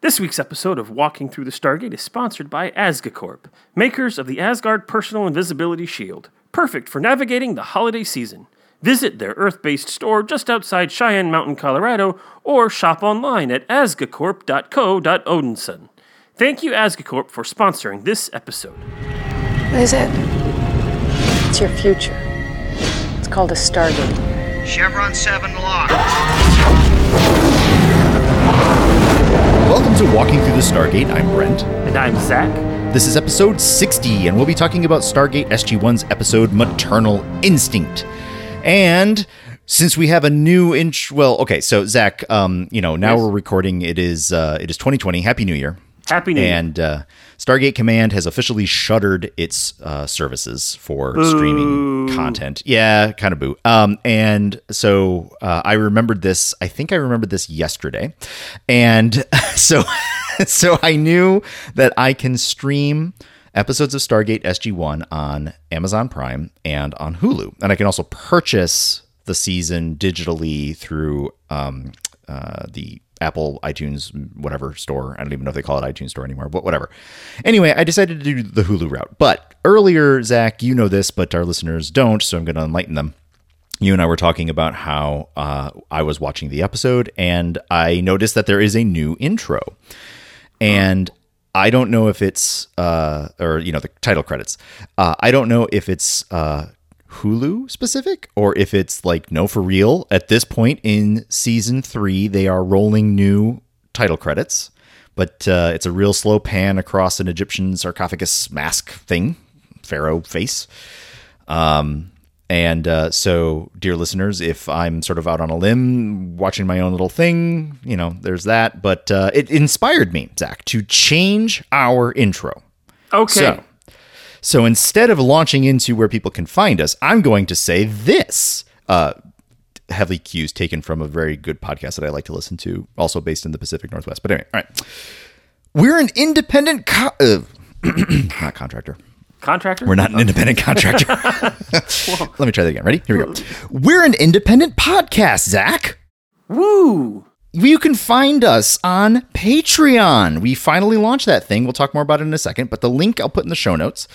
This week's episode of Walking Through the Stargate is sponsored by Asgacorp, makers of the Asgard Personal Invisibility Shield, perfect for navigating the holiday season. Visit their Earth based store just outside Cheyenne Mountain, Colorado, or shop online at asgacorp.co.odinson. Thank you, Asgacorp, for sponsoring this episode. What is it? It's your future. It's called a Stargate. Chevron 7 locked. To Walking Through the Stargate. I'm Brent. And I'm Zach. This is episode 60, and we'll be talking about Stargate SG1's episode Maternal Instinct. And since we have a new inch, well, okay, so Zach, um, you know, now Yes. we're recording. It is uh, it is 2020. Happy New Year. Happy New Year. And uh, Stargate Command has officially shuttered its uh, services for streaming content. Yeah, kind of boo. Um, and so uh, I remembered this. I think I remembered this yesterday, and so so I knew that I can stream episodes of Stargate SG One on Amazon Prime and on Hulu, and I can also purchase the season digitally through um, uh, the Apple iTunes whatever store. I don't even know if they call it iTunes store anymore, but whatever. Anyway, I decided to do the Hulu route. But earlier, Zach, you know this, but our listeners don't, so I'm going to enlighten them. You and I were talking about how uh, I was watching the episode, and I noticed that there is a new intro, and I don't know if it's uh, or you know the title credits. Uh, I don't know if it's uh, Hulu specific or if it's like no for real. At this point in season three, they are rolling new title credits, but uh, it's a real slow pan across an Egyptian sarcophagus mask thing, pharaoh face. Um, and uh, so, dear listeners, if I'm sort of out on a limb watching my own little thing, you know, there's that. But uh, it inspired me, Zach, to change our intro. Okay. So, so instead of launching into where people can find us, I'm going to say this. Uh, heavily cues taken from a very good podcast that I like to listen to, also based in the Pacific Northwest. But anyway, all right. We're an independent, co- uh, not contractor. Contractor? We're not an independent contractor. Let me try that again. Ready? Here we go. We're an independent podcast, Zach. Woo! You can find us on Patreon. We finally launched that thing. We'll talk more about it in a second, but the link I'll put in the show notes.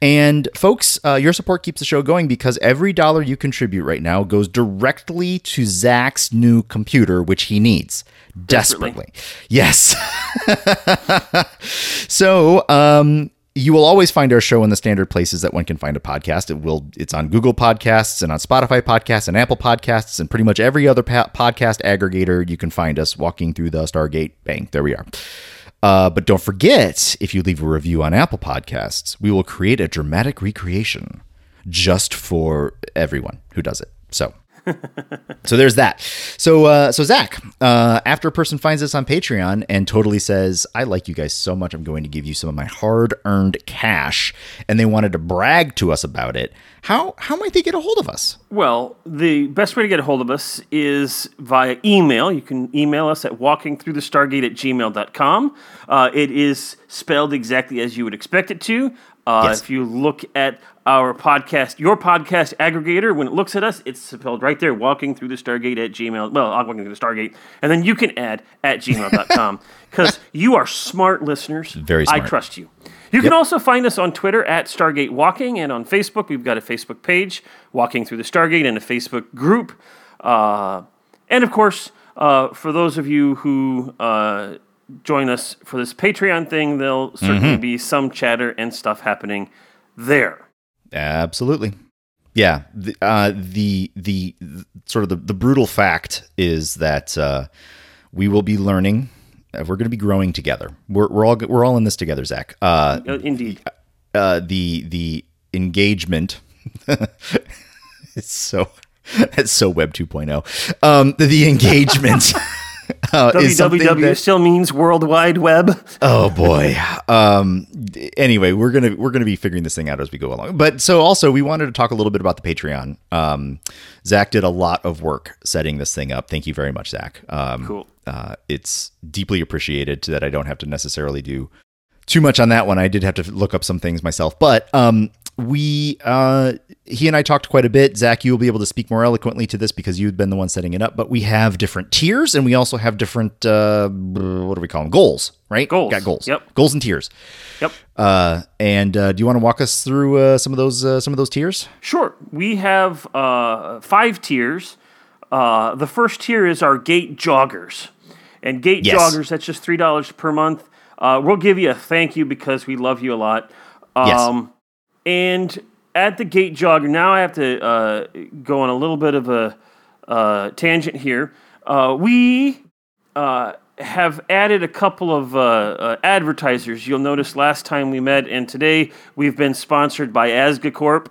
And folks, uh, your support keeps the show going because every dollar you contribute right now goes directly to Zach's new computer, which he needs desperately. Yes. so, um, you will always find our show in the standard places that one can find a podcast. It will. It's on Google Podcasts and on Spotify Podcasts and Apple Podcasts and pretty much every other pa- podcast aggregator you can find us walking through the Stargate. Bang, there we are. Uh, but don't forget, if you leave a review on Apple Podcasts, we will create a dramatic recreation just for everyone who does it. So so there's that. So uh, so Zach, uh, after a person finds us on Patreon and totally says, "I like you guys so much, I'm going to give you some of my hard-earned cash," and they wanted to brag to us about it, how how might they get a hold of us? Well, the best way to get a hold of us is via email. You can email us at walkingthroughthestargate at gmail.com. Uh, it is spelled exactly as you would expect it to. Uh, Yes. If you look at our podcast, your podcast aggregator, when it looks at us, it's spelled right there, walking through the Stargate at Gmail. Well, I'm walking through the Stargate. And then you can add at gmail.com because you are smart listeners. Very I trust you. You can also find us on Twitter at Stargate Walking and on Facebook. We've got a Facebook page, Walking Through the Stargate, and a Facebook group. Uh, and of course, uh, for those of you who uh, join us for this Patreon thing, there'll certainly be some chatter and stuff happening there. Absolutely. Yeah. The uh, the, the the sort of the, the brutal fact is that uh, we will be learning. uh, We're going to be growing together. We're, we're all we're all in this together, Zach. Uh, Indeed. uh, the the engagement. it's so it's so Web 2.0. Um, the, the engagement. Uh, www that- still means World Wide Web. oh boy. Um, anyway, we're gonna we're gonna be figuring this thing out as we go along. But so also we wanted to talk a little bit about the Patreon. Um, Zach did a lot of work setting this thing up. Thank you very much, Zach. Um, Cool. Uh, it's deeply appreciated that I don't have to necessarily do too much on that one. I did have to look up some things myself, but um, we uh he and I talked quite a bit. Zach, you will be able to speak more eloquently to this because you've been the one setting it up. But we have different tiers, and we also have different uh what do we call them? Goals, right? Goals. Got goals. Yep. Goals and tiers. Yep. Uh, and uh, do you want to walk us through uh, some of those uh, some of those tiers? Sure. We have uh, five tiers. Uh, the first tier is our gate joggers. And gate Yes. joggers, that's just $3 per month. Uh, we'll give you a thank you because we love you a lot. Yes. Um, And at the gate jogger, now I have to uh, go on a little bit of a uh, tangent here. Uh, we uh, have added a couple of uh, uh, advertisers. You'll notice last time we met and today we've been sponsored by Asgacorp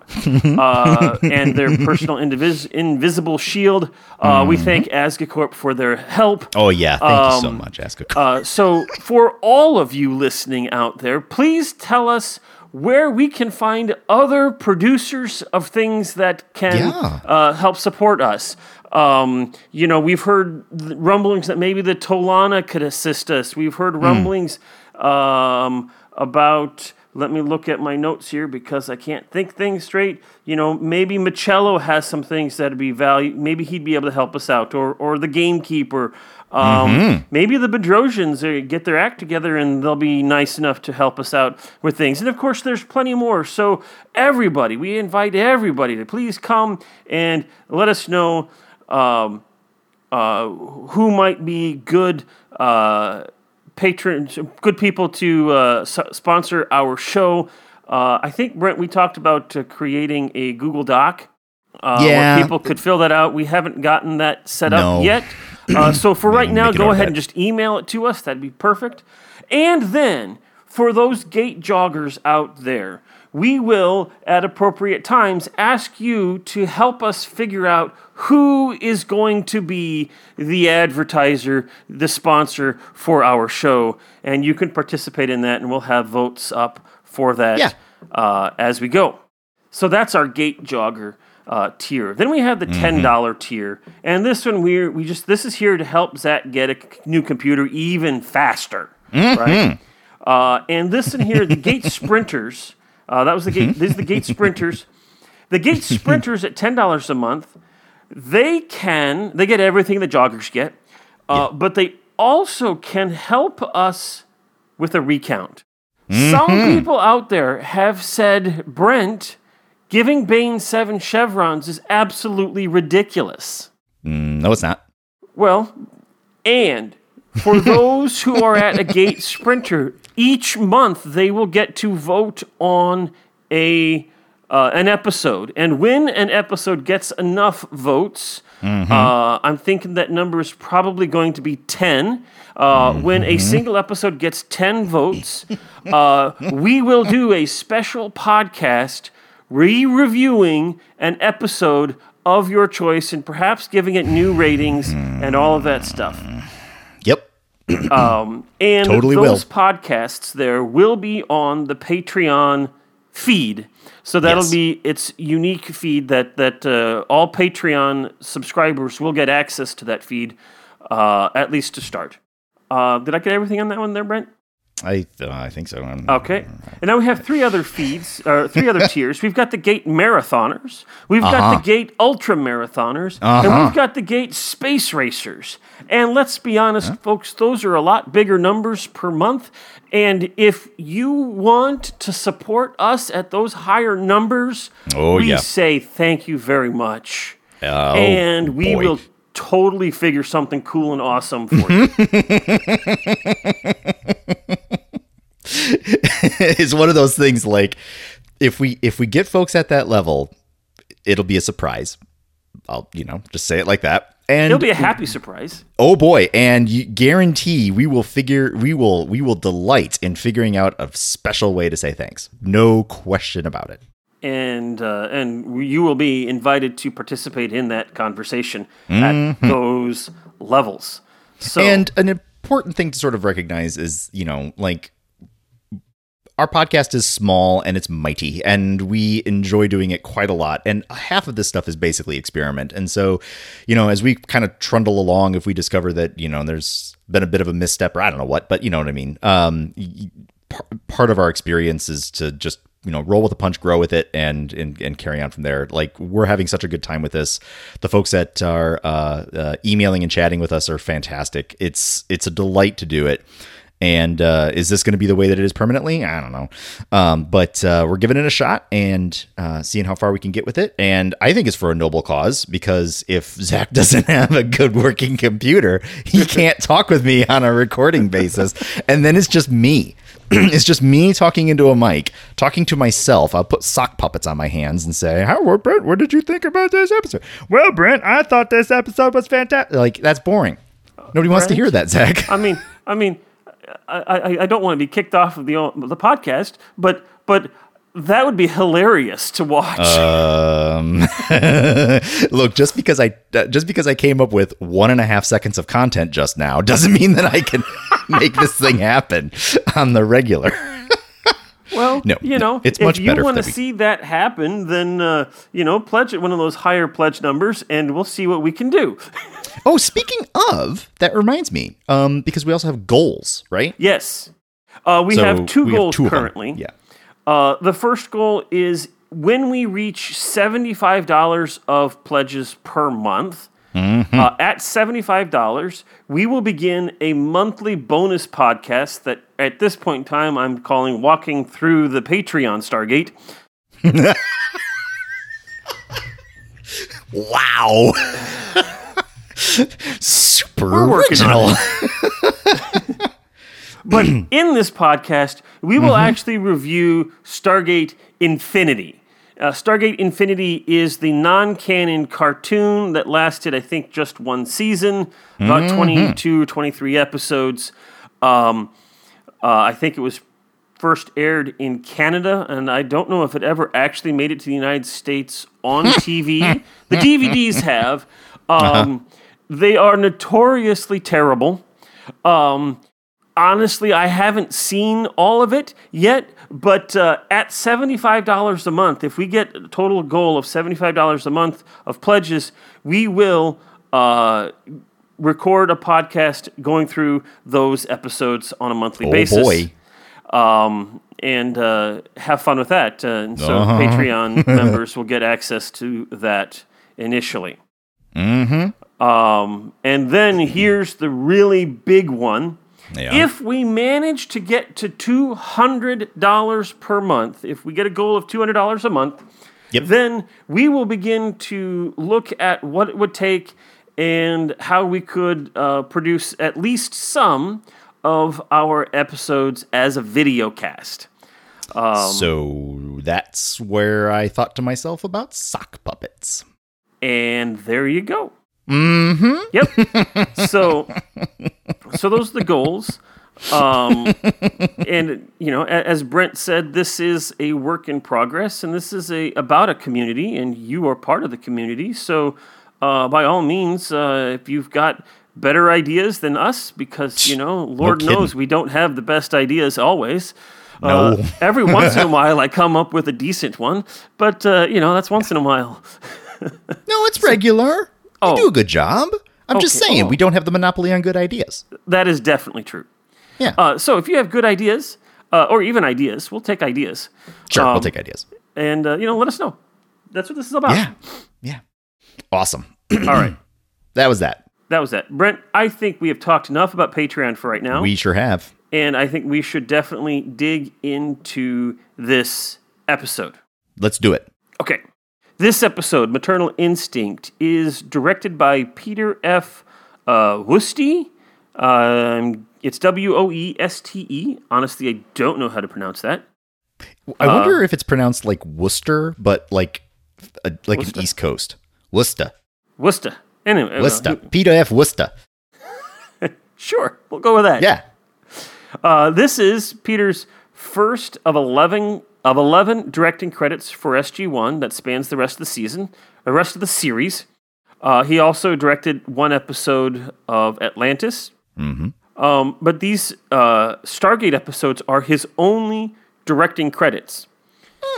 uh, and their personal indivis- invisible shield. Uh, We thank Asgacorp for their help. Oh yeah, thank you so Um, much, Uh, so, for all of you listening out there, please tell us where we can find other producers of things that can Yeah. uh, help support us. Um, you know, we've heard rumblings that maybe the Tolana could assist us. We've heard rumblings um, about. Let me look at my notes here because I can't think things straight. You know, maybe Machello has some things that'd be value. Maybe he'd be able to help us out, or or the gamekeeper. Um, Maybe the Bedrosians uh, get their act together and they'll be nice enough to help us out with things. And of course, there's plenty more. So everybody, we invite everybody to please come and let us know um, uh, who might be good uh, patrons, good people to uh, sponsor our show. Uh, I think Brent, we talked about uh, creating a Google Doc. Uh, Yeah. where people could fill that out. We haven't gotten that set up No. yet. Uh, so for right now, go ahead and just email it to us. That'd be perfect. And then for those gate joggers out there, we will at appropriate times ask you to help us figure out who is going to be the advertiser, the sponsor for our show. And you can participate in that, and we'll have votes up for that Yeah. uh, as we go. So that's our gate jogger uh, tier. Then we have the ten dollar tier, and this one we we just this is here to help Zach get a new computer even faster, right? Uh, and this in here, the Gate Sprinters. Uh, that was the gate. These are the Gate Sprinters. The Gate Sprinters at ten dollars a month. They can they get everything the joggers get, uh, but they also can help us with a recount. Some people out there have said, Brent, giving Bane seven chevrons is absolutely ridiculous. Mm, no, it's not. Well, and for those who are at a gate sprinter, each month they will get to vote on a uh, an episode, and when an episode gets enough votes, uh, I'm thinking that number is probably going to be ten. Uh, When a single episode gets ten votes, uh, we will do a special podcast re-reviewing an episode of your choice and perhaps giving it new ratings and all of that stuff. Yep. um, And Totally those will. podcasts there will be on the Patreon feed. So that'll Yes. be its unique feed that that uh, all Patreon subscribers will get access to that feed, uh, at least to start. Uh, did I get everything on that one there, Brent? I uh, I think so. I'm- Okay. And now we have three other feeds, or three other tiers. We've got the Gate Marathoners, we've got Uh-huh. the Gate Ultra Marathoners, and we've got the Gate Space Racers. And let's be honest, folks, those are a lot bigger numbers per month. And if you want to support us at those higher numbers, Oh, we yeah. say thank you very much. Oh, and we boy. will totally figure something cool and awesome for you. it's one of those things like if we if we get folks at that level, it'll be a surprise. I'll you know just say it like that. And It'll be a happy surprise. oh boy, and you guarantee we will figure we will we will delight in figuring out a special way to say thanks. No question about it. and uh, and you will be invited to participate in that conversation at those levels. So And an important thing to sort of recognize is, you know, like our podcast is small and it's mighty and we enjoy doing it quite a lot. And half of this stuff is basically experiment. And so you know as we kind of trundle along if we discover that you know there's been a bit of a misstep or i don't know what but you know what i mean um part of our experience is to just you know roll with the punch grow with it and and, and carry on from there. Like we're having such a good time with this. The folks that are uh, uh, emailing and chatting with us are fantastic. It's it's a delight to do it and uh, is this going to be the way that it is permanently? I don't know. Um, but uh, we're giving it a shot and uh, seeing how far we can get with it. And I think it's for a noble cause because if Zach doesn't have a good working computer, he can't talk with me on a recording basis. And then it's just me. it's just me talking into a mic, talking to myself. I'll put sock puppets on my hands and say, "How, Brent? What did you think about this episode?" Well, Brent, I thought this episode was fantastic. Like that's boring. Nobody wants to hear that, Zach. I mean, I mean, I, I, don't want to be kicked off of the the podcast, but but that would be hilarious to watch. Um, look, just because I just because I came up with one and a half seconds of content just now doesn't mean that I can make this thing happen on the regular. Well, no, you know, it's if you better want to see that happen, then uh, you know, pledge at one of those higher pledge numbers, and we'll see what we can do. Oh, speaking of, that reminds me, um, because we also have goals, right? yes, uh, we So have two we have goals two of currently. Yeah. Uh, the first goal is when we reach $75 of pledges per month, Mm-hmm. uh, at $75, we will begin a monthly bonus podcast that at this point in time I'm calling Walking Through the Patreon Stargate. Wow. Super We're original. But in this podcast, we Mm-hmm. will actually review Stargate Infinity. Uh, Stargate Infinity is the non canon cartoon that lasted, I think, just one season, about Mm-hmm. 22 23 episodes. Um, uh, I think it was first aired in Canada, and I don't know if it ever actually made it to the United States on TV. The DVDs have. Um, They are notoriously terrible. Um, honestly, I haven't seen all of it yet, but uh, at $75 a month, if we get a total goal of $75 a month of pledges, we will uh, record a podcast going through those episodes on a monthly oh basis. boy. Um, and uh, have fun with that. Uh, and so Uh-huh. Patreon members will get access to that initially. Mm-hmm. Um, and then here's the really big one. Yeah. If we manage to get to $200 per month, if we get a goal of $200 a month, Yep. then we will begin to look at what it would take and how we could uh, produce at least some of our episodes as a video cast. Um, so that's where I thought to myself about sock puppets. And there you go. Mm-hmm. Yep. so, so those are the goals. Um, and you know, as Brent said, this is a work in progress, and this is a about a community, and you are part of the community. So, uh, by all means, uh, if you've got better ideas than us, because you know, Lord kidding. knows we don't have the best ideas always. No. Uh, every once in a while, I come up with a decent one, but uh, you know, that's once in a while. No, it's regular. Oh. You do a good job. I'm just saying, Oh. we don't have the monopoly on good ideas. That is definitely true. Yeah. Uh, so if you have good ideas, uh, or even ideas, we'll take ideas. sure, um, we'll take ideas. And, uh, you know, let us know. That's what this is about. Yeah. Yeah. Awesome. All right. That was that. That was that. Brent, I think we have talked enough about Patreon for right now. We sure have. and I think we should definitely dig into this episode. Let's do it. Okay. This episode, Maternal Instinct, is directed by Peter F. Uh. Um, it's W O E S T E. Honestly, I don't know how to pronounce that. I Uh, wonder if it's pronounced like Worcester, but like a, like Worcester. an East Coast. Worcester. Worcester. Anyway, uh, Worcester. Peter F. Worcester. Sure, we'll go with that. Yeah. Uh, this is Peter's first of 11 of 11 directing credits for SG1 that spans the rest of the season, the rest of the series. Uh, he also directed one episode of Atlantis. Mhm. Um, but these uh, Stargate episodes are his only directing credits.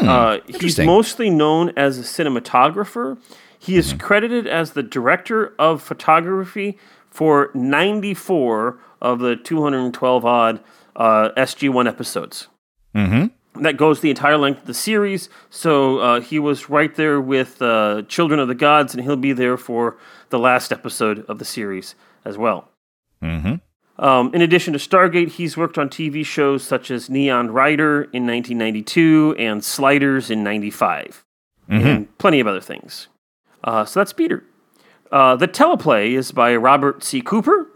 uh, he's mostly known as a cinematographer. He is credited as the director of photography for 94 of the 212 odd uh, SG1 episodes. Mm-hmm. That goes the entire length of the series. So uh, he was right there with uh, Children of the Gods, and he'll be there for the last episode of the series as well. Mm-hmm. Um, in addition to Stargate, he's worked on TV shows such as Neon Rider in 1992 and Sliders in 95, and plenty of other things. Uh, so that's Peter. Uh, the teleplay is by Robert C. Cooper.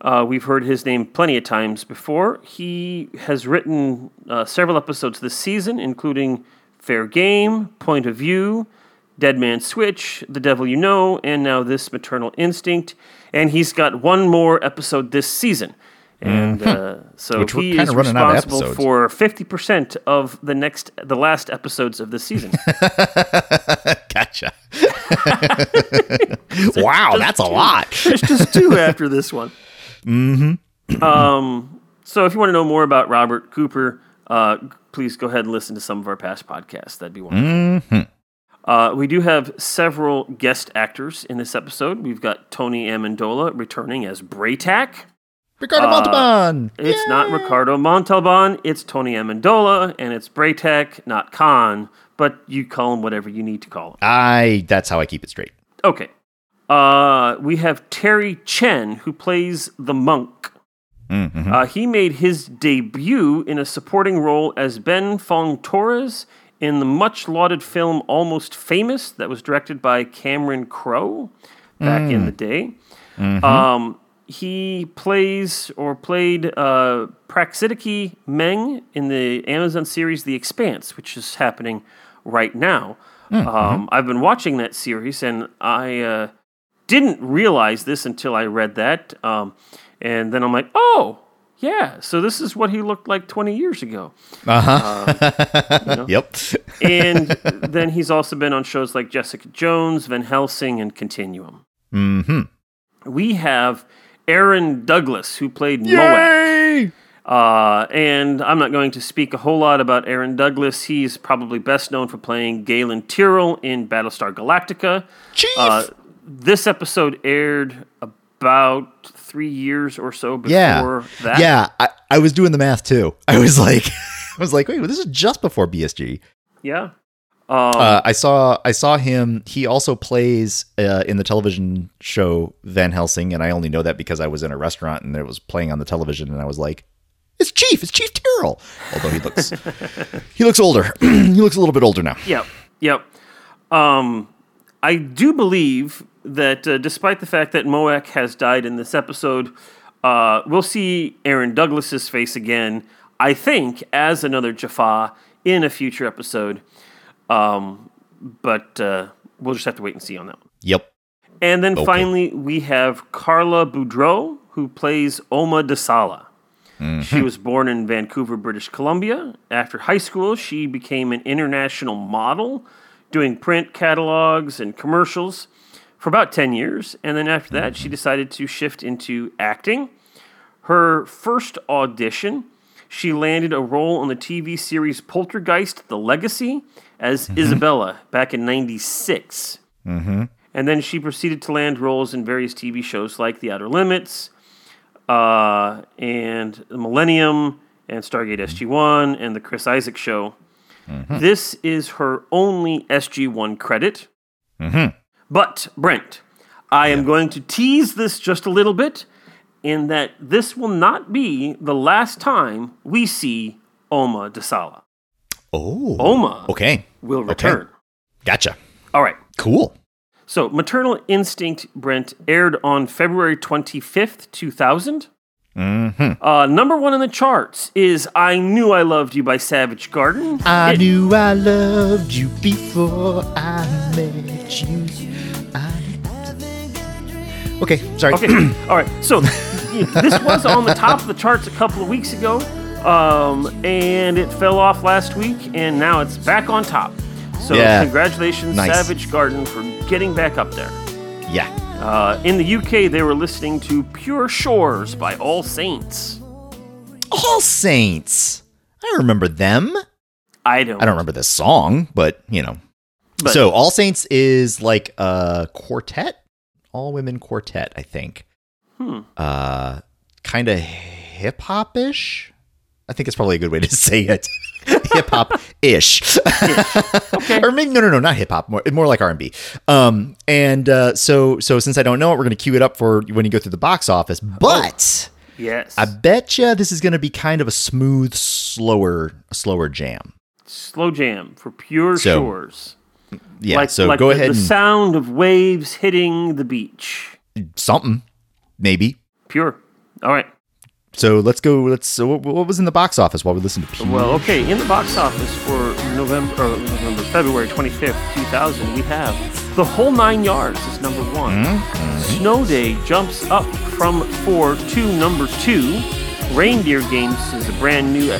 Uh, we've heard his name plenty of times before. He has written uh, several episodes this season, including Fair Game, Point of View, Dead Man Switch, The Devil You Know, and now this Maternal Instinct. And he's got one more episode this season. And uh, so Mm-hmm. Which he is running out of responsible for fifty percent of the next, the last episodes of this season. Gotcha. wow, that's a lot. There's just two after this one. Mm-hmm. Um, so if you want to know more about Robert Cooper, uh, please go ahead and listen to some of our past podcasts. That'd be wonderful. Uh, we do have several guest actors in this episode. We've got Tony Amendola returning as Bra'tac. Ricardo Uh, Montalban. It's not Ricardo Montalban, it's Tony Amendola, and it's Bra'tac, not Khan, but you call him whatever you need to call him. I. That's how I keep it straight. Okay. Uh, we have Terry Chen, who plays the monk. Uh, he made his debut in a supporting role as Ben Fong Torres in the much lauded film Almost Famous, that was directed by Cameron Crowe back in the day. Um, he plays or played uh, Praxidike Meng in the Amazon series The Expanse, which is happening right now. Um, I've been watching that series, and I uh, didn't realize this until I read that. Um, and then I'm like, oh, yeah, so this is what he looked like 20 years ago. Yep. And then he's also been on shows like Jessica Jones, Van Helsing, and Continuum. Mm-hmm. We have Aaron Douglas, who played Moak. Uh, and I'm not going to speak a whole lot about Aaron Douglas. He's probably best known for playing Galen Tyrol in Battlestar Galactica. Chief. Uh, this episode aired about three years or so before yeah. that. Yeah. I, I was doing the math too. I was like, I was like, wait, this is just before BSG. Yeah. Um, Uh, I saw I saw him. He also plays uh, in the television show Van Helsing, and I only know that because I was in a restaurant and it was playing on the television, and I was like, "It's Chief. It's Chief Tyrol." Although he looks he looks older. he looks a little bit older now. Yep, yep. Um, I do believe that uh, despite the fact that Moak has died in this episode, uh, we'll see Aaron Douglas's face again. I think as another Jaffa in a future episode. Um, but uh, we'll just have to wait and see on that one. Yep. And then Okay. finally, we have Carla Boudreau, who plays Oma Desala. She was born in Vancouver, British Columbia. After high school, she became an international model, doing print catalogs and commercials for about 10 years. And then after that, she decided to shift into acting. Her first audition, she landed a role on the TV series Poltergeist The Legacy as Isabella back in 96. And then she proceeded to land roles in various TV shows like The Outer Limits, uh, and The Millennium, and Stargate SG 1, and The Chris Isaak Show. Mm-hmm. This is her only SG 1 credit. Mm-hmm. But, Brent, I am going to tease this just a little bit in that this will not be the last time we see Oma Desala. Oh. Oma Okay. will return. Gotcha. All right. Cool. So, Maternal Instinct, Brent, aired on February 25th, 2000. Mm-hmm. Uh, number one in the charts is I Knew I Loved You by Savage Garden. I It- knew I loved you before I met you. I... Okay, sorry. Okay, all right. So, this was on the top of the charts a couple of weeks ago, um, and it fell off last week, and now it's back on top. So, Yeah. congratulations, Nice. Savage Garden, for getting back up there. Yeah. Uh, in the UK, they were listening to Pure Shores by All Saints. All Saints. I remember them. I don't. I don't remember this song, but you know. But- so All Saints is like a quartet, all women quartet, I think. Hmm. Uh, kind of hip hop ish. I think it's probably a good way to say it. hip hop ish. Okay. or maybe no, no, no, not hip hop. More, more like R and B. Um, and uh, so, so since I don't know it, we're gonna cue it up for when you go through the box office. But yes. I bet you this is gonna be kind of a smooth, slower, slower jam. Slow jam for pure So, shores. Yeah. like, so like go the, ahead the and sound of waves hitting the beach. something, maybe. Pure. All right. So let's go. Let's. So what, what was in the box office while we listen to? P- Well, okay. In the box office for November, or November, February 25th, 2000, we have The Whole Nine Yards is number one. Snow Day jumps up from four to number two. Reindeer Games is a brand new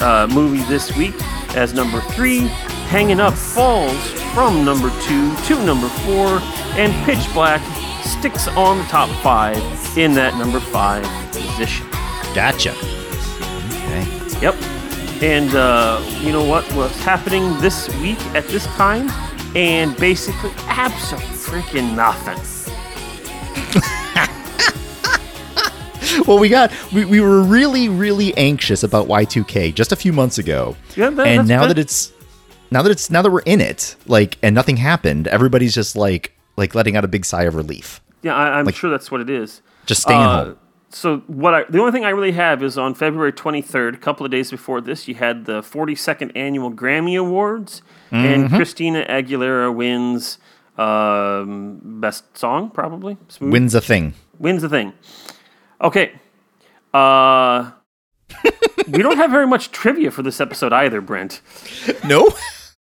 uh, movie this week as number three. Hanging Up falls from number two to number four. And Pitch Black sticks on the top five in that number five position. Gotcha. Okay. Yep. And uh, you know what was happening this week at this time? And basically, absolutely freaking nothing. Well, we got we, we were really really anxious about Y2K just a few months ago, Yeah, that- and now good. that it's now that it's now that we're in it, like, and nothing happened, everybody's just like like letting out a big sigh of relief, Yeah, I, I'm sure that's what it is. just staying Uh, home. So what I the only thing I really have is on February 23rd, a couple of days before this, you had the 42nd annual Grammy Awards, Mm-hmm. and Christina Aguilera wins um, best song probably. Smooth. Wins a thing. wins the thing. Okay. Uh we don't have very much trivia for this episode either, Brent. No.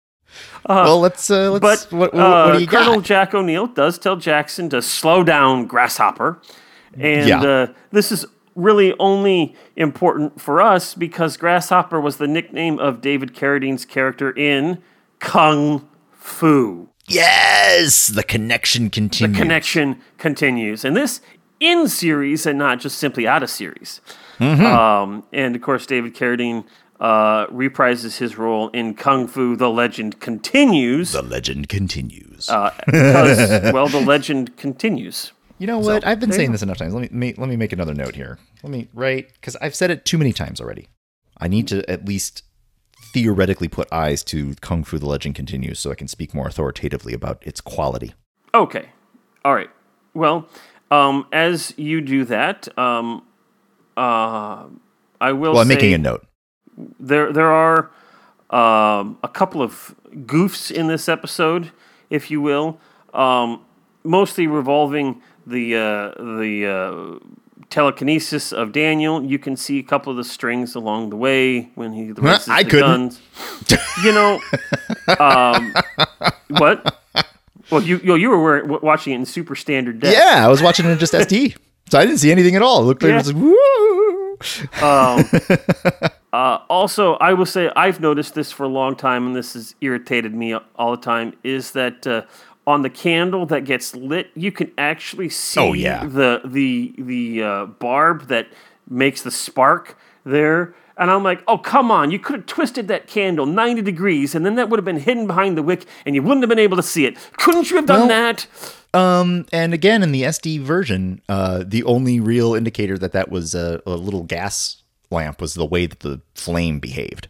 well, let's uh, let's. But what, what, uh, what do you Colonel got? Jack O'Neill does tell Jackson to slow down, Grasshopper, and Yeah. uh, this is really only important for us because Grasshopper was the nickname of David Carradine's character in Kung Fu. yes, the connection continues. The connection continues. And this in series and not just simply out of series. Mm-hmm. Um, and of course, David Carradine uh, reprises his role in Kung Fu The Legend Continues. The legend continues. Uh, because, well, the legend continues. You know what? I've been saying this enough times. Let me let me make another note here. Let me right because I've said it too many times already. I need to at least theoretically put eyes to Kung Fu: The Legend Continues so I can speak more authoritatively about its quality. Okay. All right. Well, um, as you do that, um, uh, I will Well, I'm say making a note. there there are um, a couple of goofs in this episode, if you will, um, mostly revolving the uh, the uh, telekinesis of Daniel. You can see a couple of the strings along the way when he raises I the couldn't. guns. You know, um, what? Well, you you, you were watching it in super standard depth. Yeah, I was watching it in just SD, so I didn't see anything at all. It looked like it was like woo. Uh, also, I will say I've noticed this for a long time, and this has irritated me all the time. Is that uh, on the candle that gets lit, you can actually see Oh, yeah. the the the uh, barb that makes the spark there. And I'm like, oh come on! You could have twisted that candle 90 degrees, and then that would have been hidden behind the wick, and you wouldn't have been able to see it. Couldn't you have done Well, that? Um, and again, in the SD version, uh, the only real indicator that that was a, a little gas lamp was the way that the flame behaved.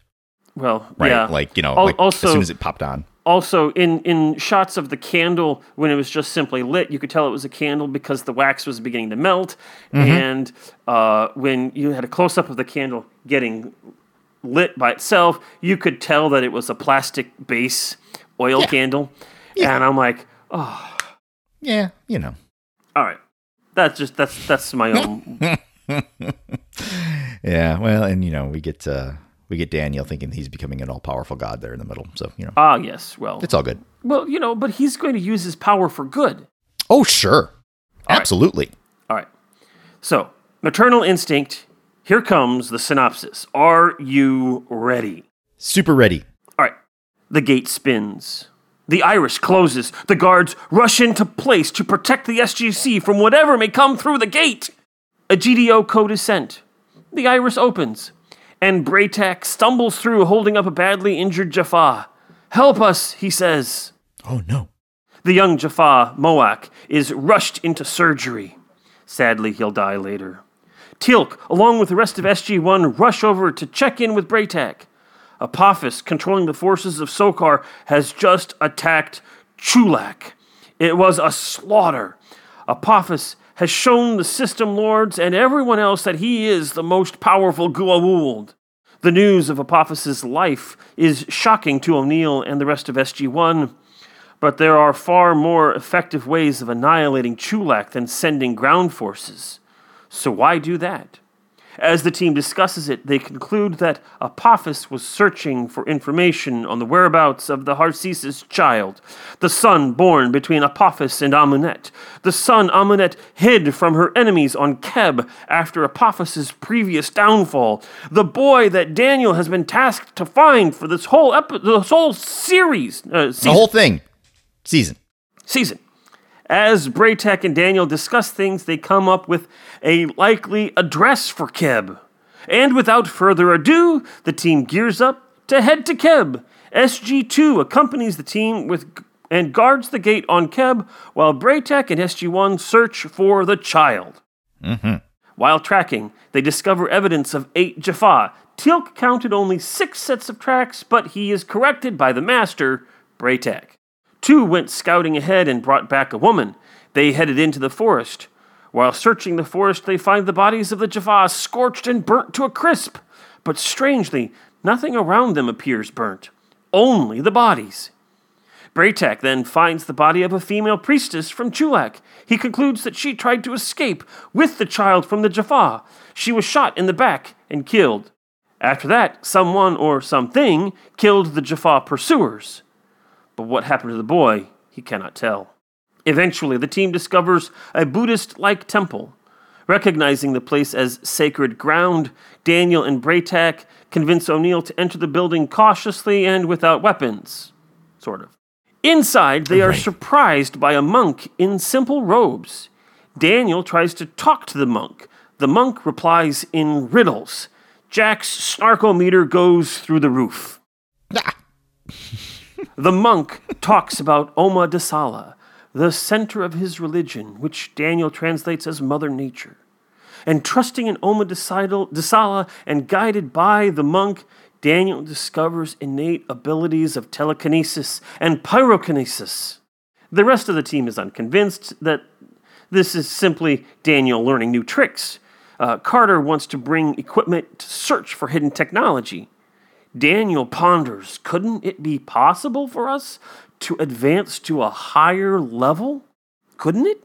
Well, Right, yeah. like you know, Al- like also, as soon as it popped on. Also, in, in shots of the candle, when it was just simply lit, you could tell it was a candle because the wax was beginning to melt. Mm-hmm. And uh, when you had a close up of the candle getting lit by itself, you could tell that it was a plastic base oil candle. yeah. And I'm like, oh Yeah, you know. all right, that's just that's that's my own. Yeah, well, and you know, we get uh, we get Daniel thinking he's becoming an all powerful god there in the middle. So you know, Ah, yes, well, it's all good. well, you know, but he's going to use his power for good. Oh sure, absolutely. All right. So, maternal instinct. Here comes the synopsis. Are you ready? Super ready. All right. The gate spins. The iris closes. The guards rush into place to protect the SGC from whatever may come through the gate. A GDO code is sent. The iris opens, and Bra'tac stumbles through holding up a badly injured Jaffa. Help us, he says. Oh no. The young Jaffa, Moak, is rushed into surgery. Sadly, he'll die later. Teal'c, along with the rest of SG1, rush over to check in with Bra'tac. Apophis, controlling the forces of Sokar, has just attacked Chulak. It was a slaughter. Apophis has shown the system lords and everyone else that he is the most powerful Goa'uld. The news of Apophis's life is shocking to O'Neill and the rest of SG-1, but there are far more effective ways of annihilating Chulak than sending ground forces. So why do that? As the team discusses it, they conclude that Apophis was searching for information on the whereabouts of the Harcesis child, the son born between Apophis and Amaunet, the son Amaunet hid from her enemies on Kheb after Apophis's previous downfall, the boy that Daniel has been tasked to find for this whole episode, this whole series, uh, The whole thing. Season. season. As Bra'tac and Daniel discuss things, they come up with a likely address for Kheb. And without further ado, the team gears up to head to Kheb. SG2 accompanies the team with and guards the gate on Kheb while Bra'tac and SG1 search for the child. Mm-hmm. While tracking, they discover evidence of eight Jaffa. Teal'c counted only six sets of tracks, but he is corrected by the master, Bra'tac. Two went scouting ahead and brought back a woman. They headed into the forest. While searching the forest, they find the bodies of the Jaffa scorched and burnt to a crisp. But strangely, nothing around them appears burnt, only the bodies. Bra'tac then finds the body of a female priestess from Chulak. He concludes that she tried to escape with the child from the Jaffa. She was shot in the back and killed. After that, someone or something killed the Jaffa pursuers. But what happened to the boy, he cannot tell. Eventually, the team discovers a Buddhist like temple. Recognizing the place as sacred ground, Daniel and Bra'tac convince O'Neill to enter the building cautiously and without weapons. Sort of. Inside, they are Right. surprised by a monk in simple robes. Daniel tries to talk to the monk. The monk replies in riddles. Jack's snarkometer goes through the roof. The monk talks about Oma Desala, the center of his religion, which Daniel translates as Mother Nature. And trusting in Oma Desala and guided by the monk, Daniel discovers innate abilities of telekinesis and pyrokinesis. The rest of the team is unconvinced that this is simply Daniel learning new tricks. Uh, Carter wants to bring equipment to search for hidden technology. Daniel ponders couldn't it be possible for us to advance to a higher level? Couldn't it?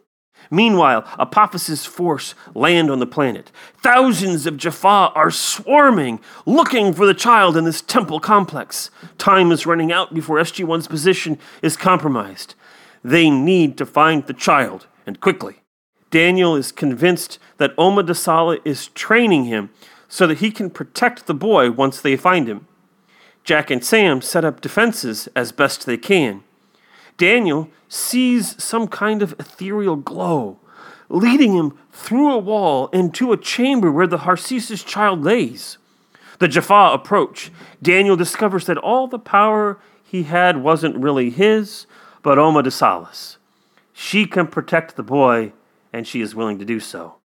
Meanwhile, Apophis's force land on the planet. Thousands of Jaffa are swarming, looking for the child in this temple complex. Time is running out before SG-1's position is compromised. They need to find the child, and quickly. Daniel is convinced that Oma Desala is training him so that he can protect the boy once they find him. Jack and Sam set up defenses as best they can. Daniel sees some kind of ethereal glow, leading him through a wall into a chamber where the Harcesis child lays. The Jaffa approach. Daniel discovers that all the power he had wasn't really his, but Oma Desala's. She can protect the boy, and she is willing to do so.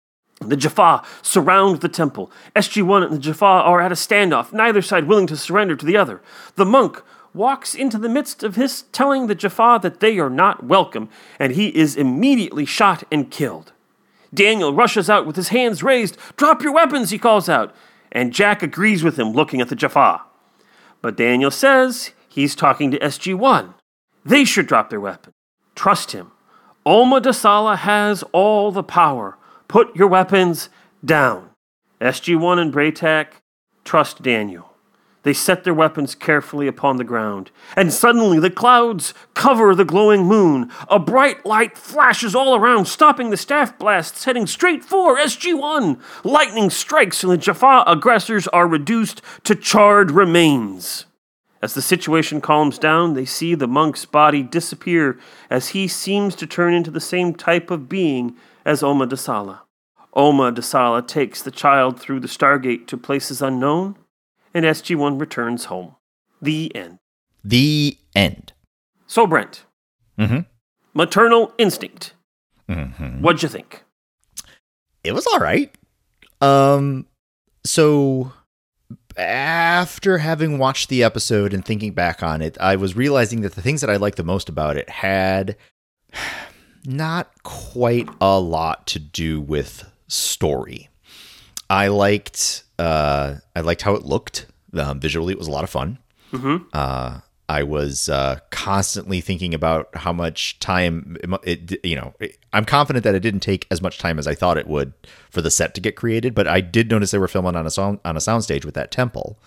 The Jaffa surround the temple. SG1 and the Jaffa are at a standoff, neither side willing to surrender to the other. The monk walks into the midst of his, telling the Jaffa that they are not welcome, and he is immediately shot and killed. Daniel rushes out with his hands raised. Drop your weapons, he calls out. And Jack agrees with him, looking at the Jaffa. But Daniel says he's talking to SG1. They should drop their weapon. Trust him. Oma Desala has all the power. Put your weapons down. SG1 and Bra'tac trust Daniel. They set their weapons carefully upon the ground, and suddenly the clouds cover the glowing moon. A bright light flashes all around, stopping the staff blasts heading straight for SG1. Lightning strikes, and the Jaffa aggressors are reduced to charred remains. As the situation calms down, they see the monk's body disappear as he seems to turn into the same type of being as Oma Desala. Oma Desala takes the child through the Stargate to places unknown, and SG1 returns home. The end. The end. So, Brent, Mm-hmm. maternal instinct. Mhm. What'd you think? It was all right. Um, so after having watched the episode and thinking back on it, I was realizing that the things that I liked the most about it had not quite a lot to do with story. I liked uh, I liked how it looked. Um, visually, it was a lot of fun. Uh, I was uh, constantly thinking about how much time it, it you know, it, I'm confident that it didn't take as much time as I thought it would for the set to get created, but I did notice they were filming on a sound on a soundstage with that temple.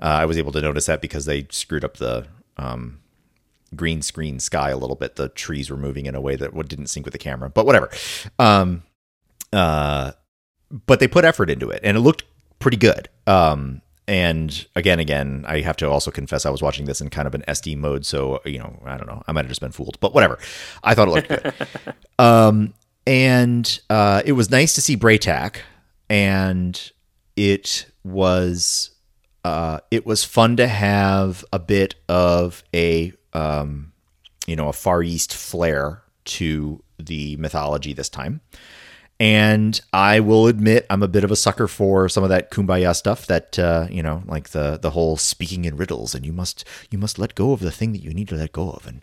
Uh, I was able to notice that because they screwed up the um, green screen sky a little bit. The trees were moving in a way that didn't sync with the camera, but whatever. Um, uh, but they put effort into it, and it looked pretty good. Um, and again, again, I have to also confess I was watching this in kind of an SD mode, so you know, I don't know, I might have just been fooled, but whatever. I thought it looked good. um, and uh, it was nice to see Bra'tac, and it was uh, it was fun to have a bit of a um, you know a Far East flair to the mythology this time. And I will admit I'm a bit of a sucker for some of that kumbaya stuff that uh, you know, like the the whole speaking in riddles and you must you must let go of the thing that you need to let go of and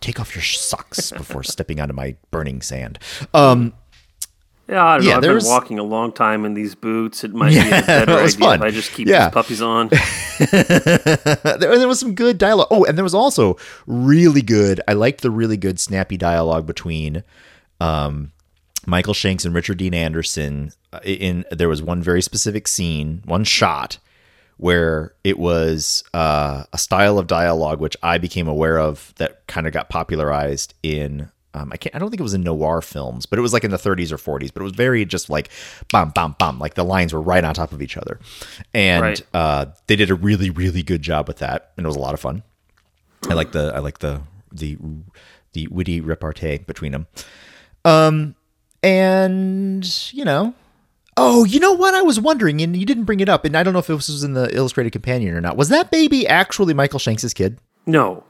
take off your socks before stepping onto my burning sand. Um, Yeah, I don't Yeah, know. I've been walking a long time in these boots. It might be a better idea fun. if I just keep Yeah. these puppies on. there, there was some good dialogue. Oh, and there was also really good. I liked the really good snappy dialogue between um, Michael Shanks and Richard Dean Anderson. uh, In there was one very specific scene, one shot where it was uh, a style of dialogue which I became aware of that kind of got popularized in. Um, I can't. I don't think it was in noir films, but it was like in the 30s or 40s. But it was very just like bam, bam, bam. Like the lines were right on top of each other, and Right. uh, they did a really, really good job with that, and it was a lot of fun. I like the I like the the the witty repartee between them. Um, and you know, oh, you know what? I was wondering, and you didn't bring it up, and I don't know if this was in the Illustrated Companion or not. Was that baby actually Michael Shanks's kid? No,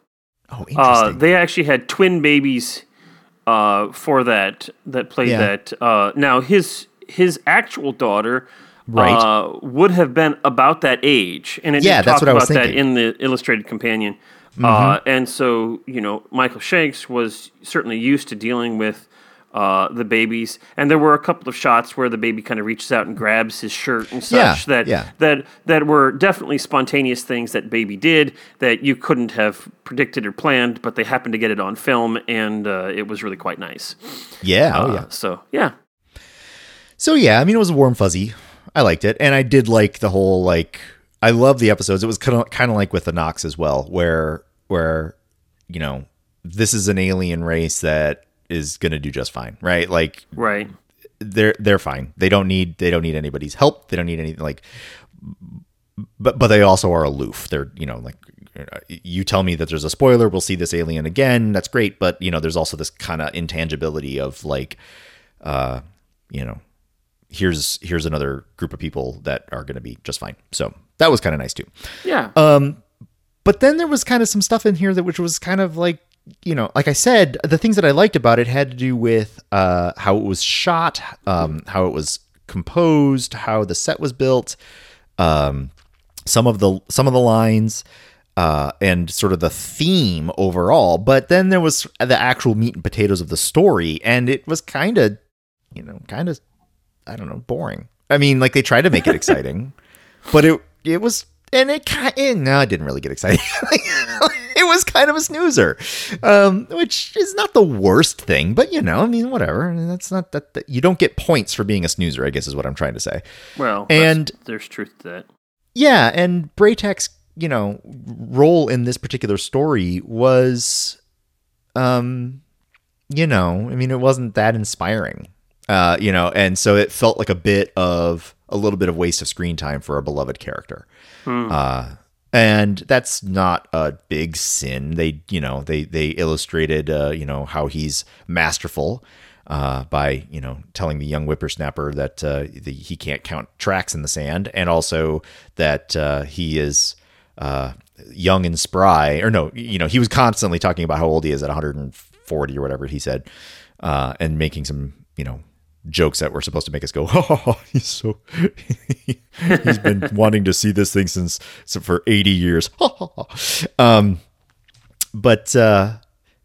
Oh, uh, interesting. they actually had twin babies uh, for that that played Yeah. that. Uh, now his his actual daughter. Right. Uh, would have been about that age, and it Yeah, did that's talk I was about that. Mm-hmm. in the Illustrated Companion. Uh, and so, you know, Michael Shanks was certainly used to dealing with uh, the babies, and there were a couple of shots where the baby kind of reaches out and grabs his shirt and such Yeah, that yeah. that that were definitely spontaneous things that baby did that you couldn't have predicted or planned, but they happened to get it on film, and uh, it was really quite nice. yeah, oh Uh, yeah. So yeah, So yeah, I mean, it was a warm fuzzy. I liked it, and I did like the whole like. I love the episodes. It was kind of kind of like with the Nox as well, where where you know this is an alien race that is going to do just fine, right? Like right. they're they're fine. They don't need they don't need anybody's help. They don't need anything like. But but they also are aloof. They're you know like you tell me that there's a spoiler. We'll see this alien again. That's great. But you know there's also this kind of intangibility of like, uh, you know, here's here's another group of people that are going to be just fine. So that was kind of nice too. Yeah. Um, but then there was kind of some stuff in here that which was kind of like you know, like I said, the things that I liked about it had to do with uh, how it was shot, um, how it was composed, how the set was built, um, some of the some of the lines, uh, and sort of the theme overall. But then there was the actual meat and potatoes of the story, and it was kind of, you know, kind of, I don't know, boring. I mean, like they tried to make it exciting, but it it was and it kind of, no, it didn't really get exciting. was kind of a snoozer, um, which is not the worst thing, but you know, I mean, whatever. That's not that, that you don't get points for being a snoozer. I guess is what I'm trying to say. well, and- there's truth to that. Yeah, and Bra'tac's you know role in this particular story was, um, you know, I mean, it wasn't that inspiring, uh, you know, and so it felt like a bit of a little bit of waste of screen time for a beloved character. Uh, and that's not a big sin. They, you know, they they illustrated, uh, you know, how he's masterful uh, by, you know, telling the young whippersnapper that uh, the, he can't count tracks in the sand, and also that uh, he is uh, young and spry. Or no, you know, he was constantly talking about how old he is at 140 or whatever he said, uh, and making some, you know, jokes that were supposed to make us go, oh, he's so he's been wanting to see this thing since for 80 years. um, but uh,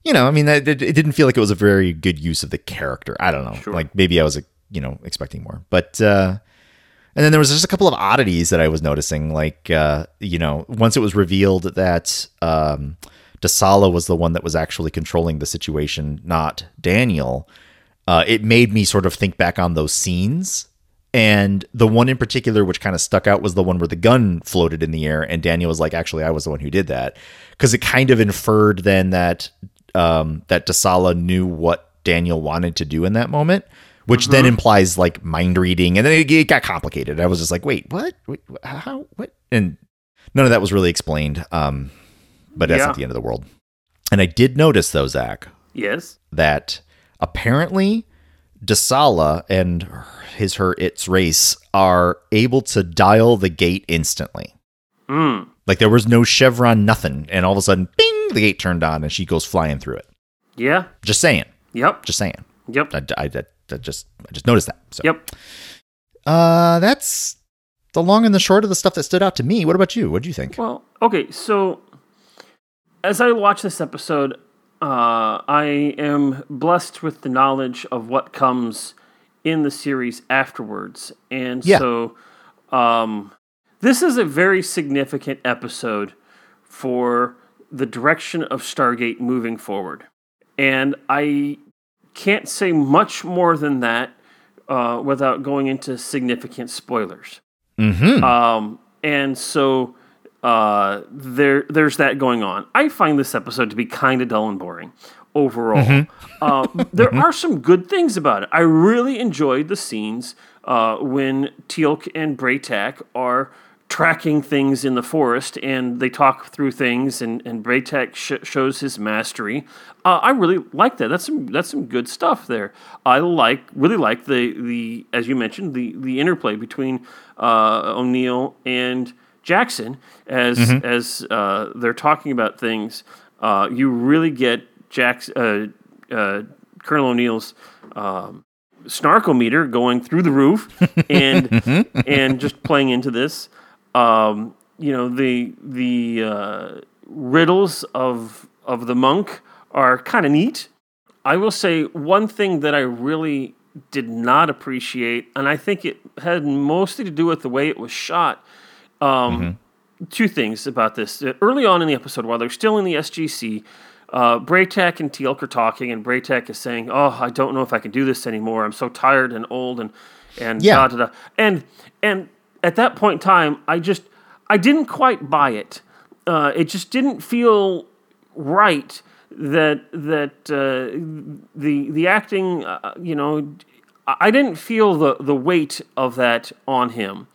you know, I mean, it, it didn't feel like it was a very good use of the character. I don't know, Sure. like maybe I was, you know, expecting more, but. uh and then there was just a couple of oddities that I was noticing, like uh, you know, once it was revealed that um, Desala was the one that was actually controlling the situation, not Daniel. Uh, it made me sort of think back on those scenes, and the one in particular which kind of stuck out was the one where the gun floated in the air, and Daniel was like, "Actually, I was the one who did that," because it kind of inferred then that um, that Desala knew what Daniel wanted to do in that moment which then implies like mind reading. And then it, it got complicated. I was just like wait what? Wait, how what? And none of that was really explained um but that's Yeah. not the end of the world. And i did notice though zach Yes. that apparently Desala and his her its race are able to dial the gate instantly Mm. like there was no chevron nothing and all of a sudden bing the gate turned on and she goes flying through it Yeah. just saying Yep. just saying Yep. i, I, I, just i just noticed that so Yep. Uh, that's the long and the short of the stuff that stood out to me. What about you? What do you think? Well, okay, so as I watch this episode, uh, I am blessed with the knowledge of what comes in the series afterwards, and Yeah. so um, this is a very significant episode for the direction of Stargate moving forward, and I can't say much more than that uh, without going into significant spoilers. Mm-hmm. Um, and so uh, there, there's that going on. I find this episode to be kind of dull and boring overall. Uh, there are some good things about it. I really enjoyed the scenes uh, when Teal'c and Bra'tac are tracking things in the forest and they talk through things and, and Bra'tac sh- shows his mastery. Uh, I really like that. That's some that's some good stuff there. I like really like the the as you mentioned the the interplay between uh, O'Neill and Jackson as as uh, they're talking about things. Uh, you really get Jack's uh, uh, Colonel O'Neill's um, snarkometer going through the roof and and just playing into this. Um, you know the the uh, riddles of of the monk are kind of neat. I will say one thing that I really did not appreciate, and I think it had mostly to do with the way it was shot. Um, Two things about this. Uh, Early on in the episode, while they're still in the SGC, uh, Bra'tac and Teal'c are talking, and Bra'tac is saying, "Oh, I don't know if I can do this anymore. I'm so tired and old, and and Yeah. da da da." And and at that point in time, I just I didn't quite buy it. Uh, it just didn't feel right that that uh, the the acting. Uh, you know, I I didn't feel the the weight of that on him.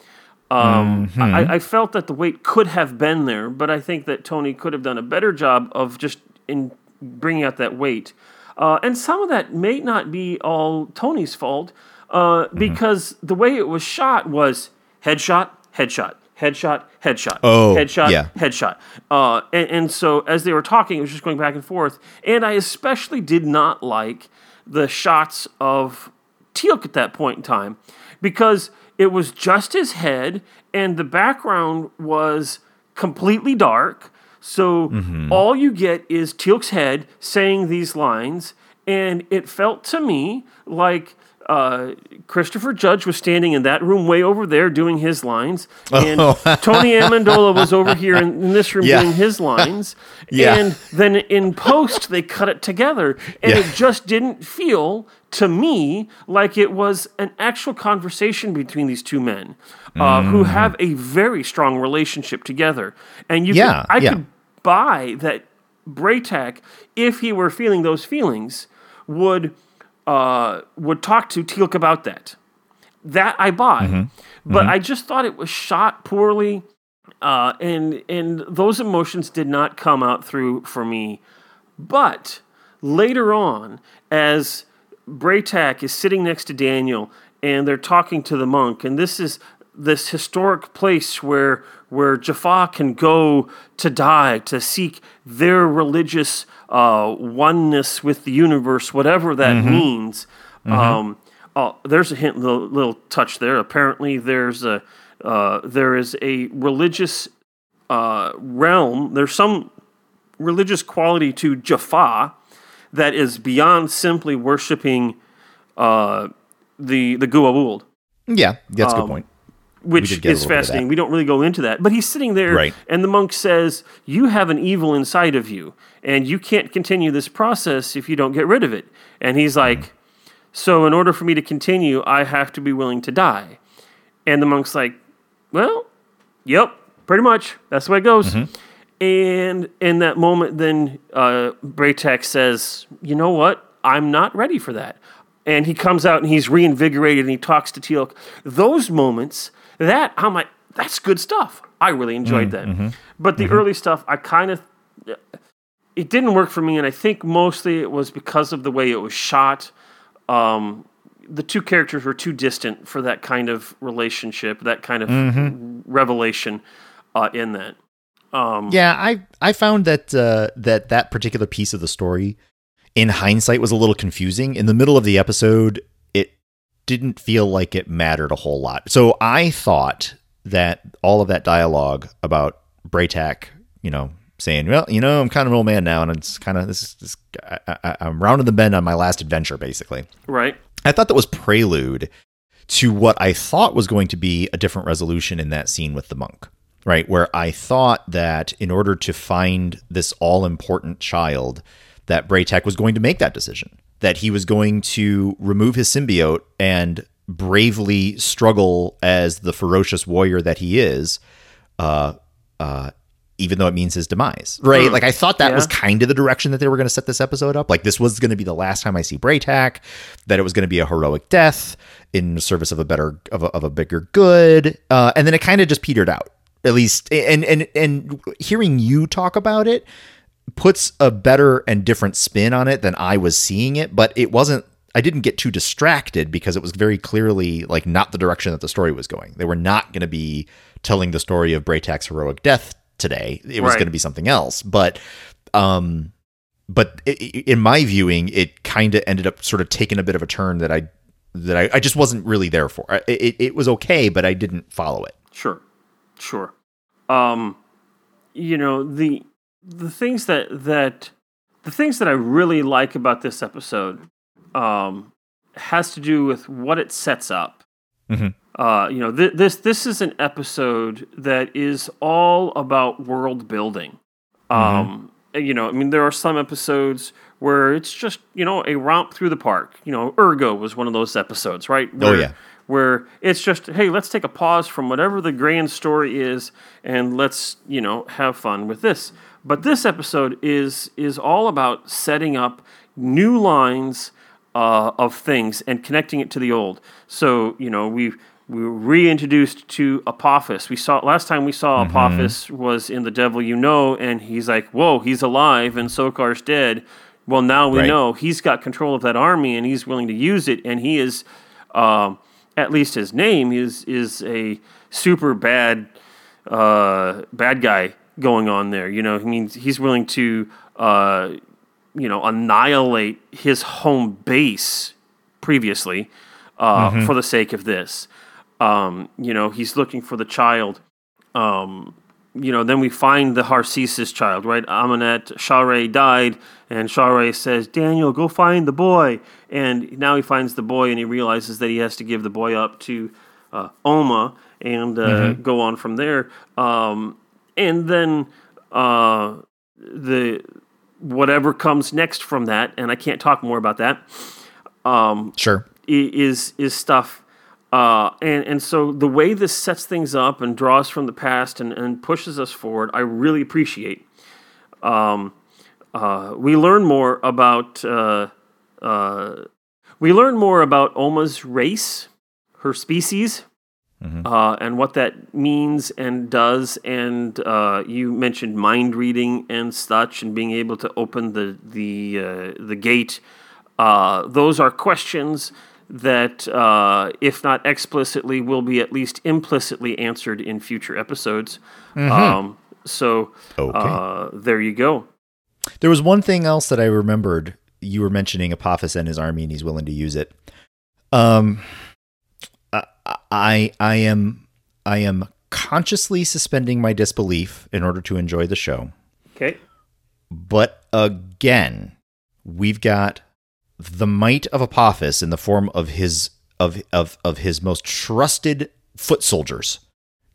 Um, I, I felt that the weight could have been there, but I think that Tony could have done a better job of just in bringing out that weight. Uh, and some of that may not be all Tony's fault, uh, because the way it was shot was headshot, headshot, headshot, headshot, Oh, headshot, yeah. headshot. Uh, and, and so as they were talking, it was just going back and forth. And I especially did not like the shots of Teal'c at that point in time because it was just his head and the background was completely dark. So mm-hmm. all you get is Teal'c's head saying these lines, and it felt to me like uh, Christopher Judge was standing in that room way over there doing his lines, and Tony Amendola was over here in, in this room Yeah. doing his lines, Yeah. and then in post they cut it together, and Yeah. it just didn't feel to me like it was an actual conversation between these two men uh, who Mm. have a very strong relationship together, and you Yeah, could, I yeah. could buy that Bra'tac, if he were feeling those feelings, would uh, would talk to Teal'c about that. That I buy, Mm-hmm. but I just thought it was shot poorly, uh, and and those emotions did not come out through for me. But later on, as Bra'tac is sitting next to Daniel and they're talking to the monk, and this is this historic place where where Jaffa can go to die to seek their religious uh, oneness with the universe, whatever that means. Um, oh, there's a hint, little, little touch there. Apparently, there's a uh, there is a religious uh, realm. There's some religious quality to Jaffa that is beyond simply worshiping uh, the the Goa'uld Yeah, that's a good point. Which did get a is little bit of fascinating. We don't really go into that, but he's sitting there, Right. and the monk says, "You have an evil inside of you, and you can't continue this process if you don't get rid of it." And he's like, Mm-hmm. "So, in order for me to continue, I have to be willing to die." And the monk's like, "Well, yep, pretty much. That's the way it goes." Mm-hmm. And in that moment, then uh, Bra'tac says, "You know what? I'm not ready for that." And he comes out and he's reinvigorated and he talks to Teal'c. Those moments, that I'm like, that's good stuff. I really enjoyed that. But the early stuff, I kind of, it didn't work for me, and I think mostly it was because of the way it was shot. Um, the two characters were too distant for that kind of relationship, that kind of revelation uh, in that. Um, Yeah, I I found that uh, that that particular piece of the story, in hindsight, was a little confusing. In the middle of the episode, didn't feel like it mattered a whole lot. So I thought that all of that dialogue about Bra'tac, you know, saying, "Well, you know, I'm kind of an old man now, and it's kind of this is this, I, I, I'm rounding the bend on my last adventure, basically." Right. I thought that was prelude to what I thought was going to be a different resolution in that scene with the monk, right? Where I thought that in order to find this all important child, that Bra'tac was going to make that decision, that he was going to remove his symbiote and bravely struggle as the ferocious warrior that he is, uh, uh, even though it means his demise, right? Like I thought that Yeah. was kind of the direction that they were going to set this episode up. Like this was going to be the last time I see Bra'tac, that it was going to be a heroic death in service of a better of a, of a bigger good, uh, and then it kind of just petered out. At least, and and and hearing you talk about it puts a better and different spin on it than I was seeing it. But it wasn't. I didn't get too distracted because it was very clearly like not the direction that the story was going. They were not going to be telling the story of Bra'tac's heroic death today. It was Right. going to be something else. But um but i- i- in my viewing it kind of ended up sort of taking a bit of a turn that I that I, I just wasn't really there for. It, it was okay, but I didn't follow it. Sure, sure. Um, you know the the things that that the things that I really like about this episode um, has to do with what it sets up. Mhm. Uh, you know, th- this this is an episode that is all about world building. Um, you know, I mean, there are some episodes where it's just you know a romp through the park. You know, Urgo was one of those episodes, right? Oh, Where- yeah. where it's just hey let's take a pause from whatever the grand story is and let's you know have fun with this but this episode is is all about setting up new lines uh, of things and connecting it to the old so you know we we were reintroduced to Apophis. We saw last time we saw Apophis was in The Devil You Know, and he's like, "Whoa, he's alive, and Sokar's dead." Well, now we Right. know he's got control of that army, and he's willing to use it, and he is um, at least his name is is a super bad uh, bad guy going on there. You know, he means he's willing to uh, you know annihilate his home base previously uh, for the sake of this. Um, you know, he's looking for the child. Um, you know, then we find the Harcesis child, right? Amaunet, Sha're died, and Sha're says, Daniel, go find the boy. And now he finds the boy and he realizes that he has to give the boy up to uh, Oma and uh, go on from there. Um, and then uh, the whatever comes next from that, and I can't talk more about that, Sure. is is stuff. Uh, and and so the way this sets things up and draws from the past and, and pushes us forward, I really appreciate. Um, uh, we learn more about uh, uh, we learn more about Oma's race, her species, uh, and what that means and does. And uh, you mentioned mind reading and such, and being able to open the the uh, the gate. Uh, those are questions that, uh, if not explicitly, will be at least implicitly answered in future episodes. Um, so Okay. uh, there you go. There was one thing else that I remembered. You were mentioning Apophis and his army, and he's willing to use it. Um, I I am I am consciously suspending my disbelief in order to enjoy the show. Okay. But again, we've got the might of Apophis in the form of his of of of his most trusted foot soldiers,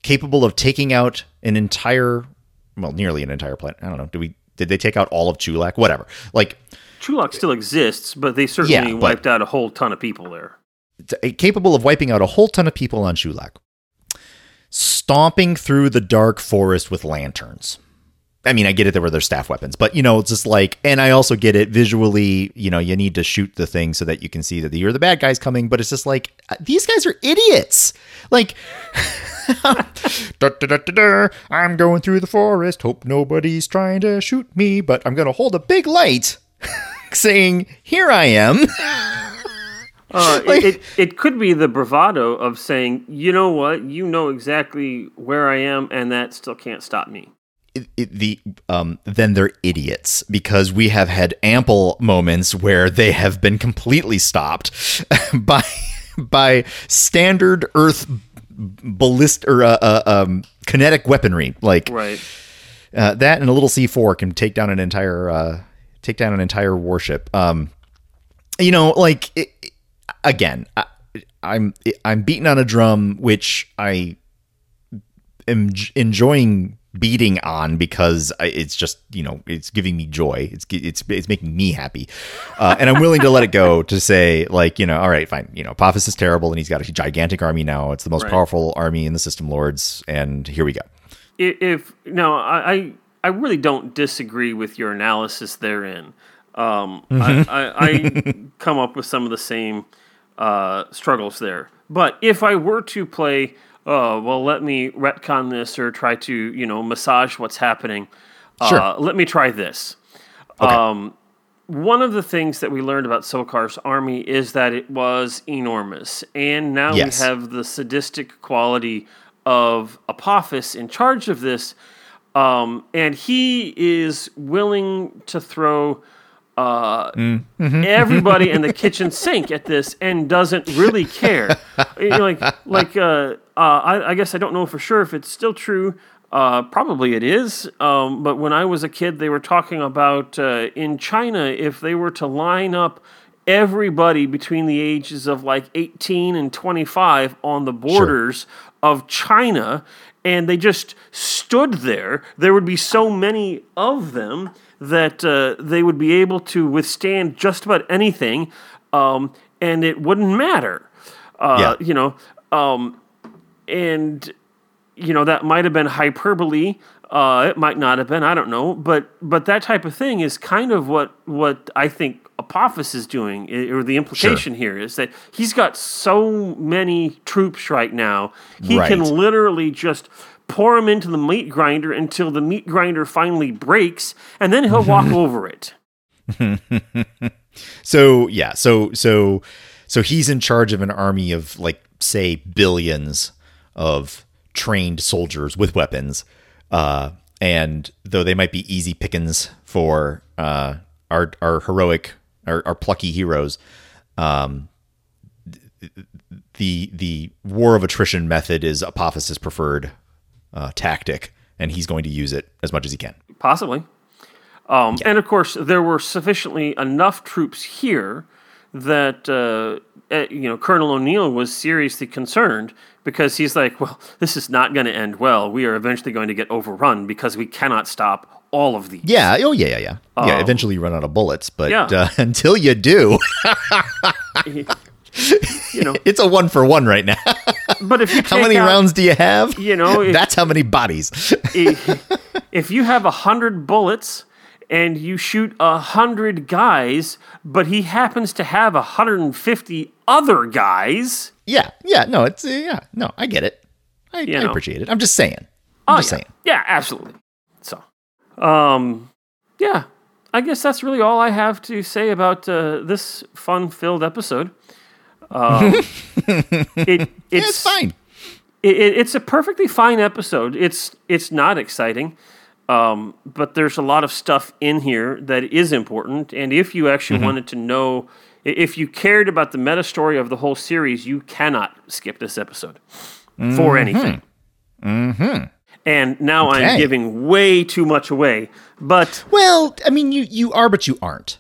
capable of taking out an entire, well, nearly an entire planet. I don't know. Did we did they take out all of Chulak? Whatever. Like Chulak still exists, but they certainly Yeah, but- wiped out a whole ton of people there. Capable of wiping out a whole ton of people on Chulak, stomping through the dark forest with lanterns. I mean, I get it, there were their staff weapons, but you know, it's just like, and I also get it visually, you know, you need to shoot the thing so that you can see that you're the bad guys coming, but it's just like, uh, these guys are idiots. Like, da, da, da, I'm going through the forest, hope nobody's trying to shoot me, but I'm to hold a big light saying, Here I am. Uh, it, it it could be the bravado of saying, you know what, you know exactly where I am, and that still can't stop me. it, it- the um then they're idiots because we have had ample moments where they have been completely stopped by by standard earth ballist or uh, uh, um kinetic weaponry like Right. uh, that and a little C4 can take down an entire uh take down an entire warship um you know like it, again I, I'm I'm beating on a drum which I am j- enjoying beating on because I, it's just you know it's giving me joy. It's it's it's making me happy. Uh, and I'm willing to let it go to say like you know all right fine. You know Apophis is terrible and he's got a gigantic army now. It's the most Right. powerful army in the system lords and here we go. If no, I I, I really don't disagree with your analysis therein. Um, I, I, I come up with some of the same uh, struggles there. But if I were to play, uh, well, let me retcon this or try to you know massage what's happening. Sure. Uh, let me try this. Um, one of the things that we learned about Sokar's army is that it was enormous, and now Yes. we have the sadistic quality of Apophis in charge of this, um, and he is willing to throw uh, everybody in the kitchen sink at this and doesn't really care. You know, like, like uh, uh, I, I guess I don't know for sure if it's still true. Uh, probably it is. Um, but when I was a kid, they were talking about uh, in China if they were to line up everybody between the ages of like 18 and 25 on the borders of China and they just stood there, there would be so many of them that uh, they would be able to withstand just about anything um, and it wouldn't matter. Uh, Yeah. You know, um, and you know that might have been hyperbole. Uh, it might not have been. I don't know. But but that type of thing is kind of what what I think Apophis is doing, or the implication here is that he's got so many troops right now. He can literally just pour them into the meat grinder until the meat grinder finally breaks, and then he'll walk over it. So yeah, so so so he's in charge of an army of like say billions of trained soldiers with weapons. Uh and though they might be easy pickings for uh our our heroic our, our plucky heroes, um the the war of attrition method is Apophis's preferred uh, tactic, and he's going to use it as much as he can. Possibly. Um, And of course, there were sufficiently enough troops here that uh, eh, you know Colonel O'Neill was seriously concerned because he's like, "Well, this is not going to end well. We are eventually going to get overrun because we cannot stop all of these." Yeah. Oh, yeah, yeah, yeah. yeah. Eventually, you run out of bullets, but Yeah. uh, until you do, You know, it's a one for one right now. but if you how many out- rounds do you have? You know, if- that's how many bodies. if, if you have a hundred bullets and you shoot a hundred guys, but he happens to have a hundred and fifty other guys. yeah, yeah. No, it's uh, yeah. No, I get it. I, I appreciate it. I'm just saying. I'm Oh, just yeah. saying. Yeah, absolutely. Um, yeah, I guess that's really all I have to say about uh, this fun-filled episode. Um, it, it's, Yeah, it's fine. It, it, it's a perfectly fine episode. It's it's not exciting, um, but there's a lot of stuff in here that is important. And if you actually Mm-hmm. wanted to know If you cared about the meta story of the whole series, you cannot skip this episode for anything. Mm-hmm. And now I'm giving way too much away. But Well, I mean, you you are, but you aren't.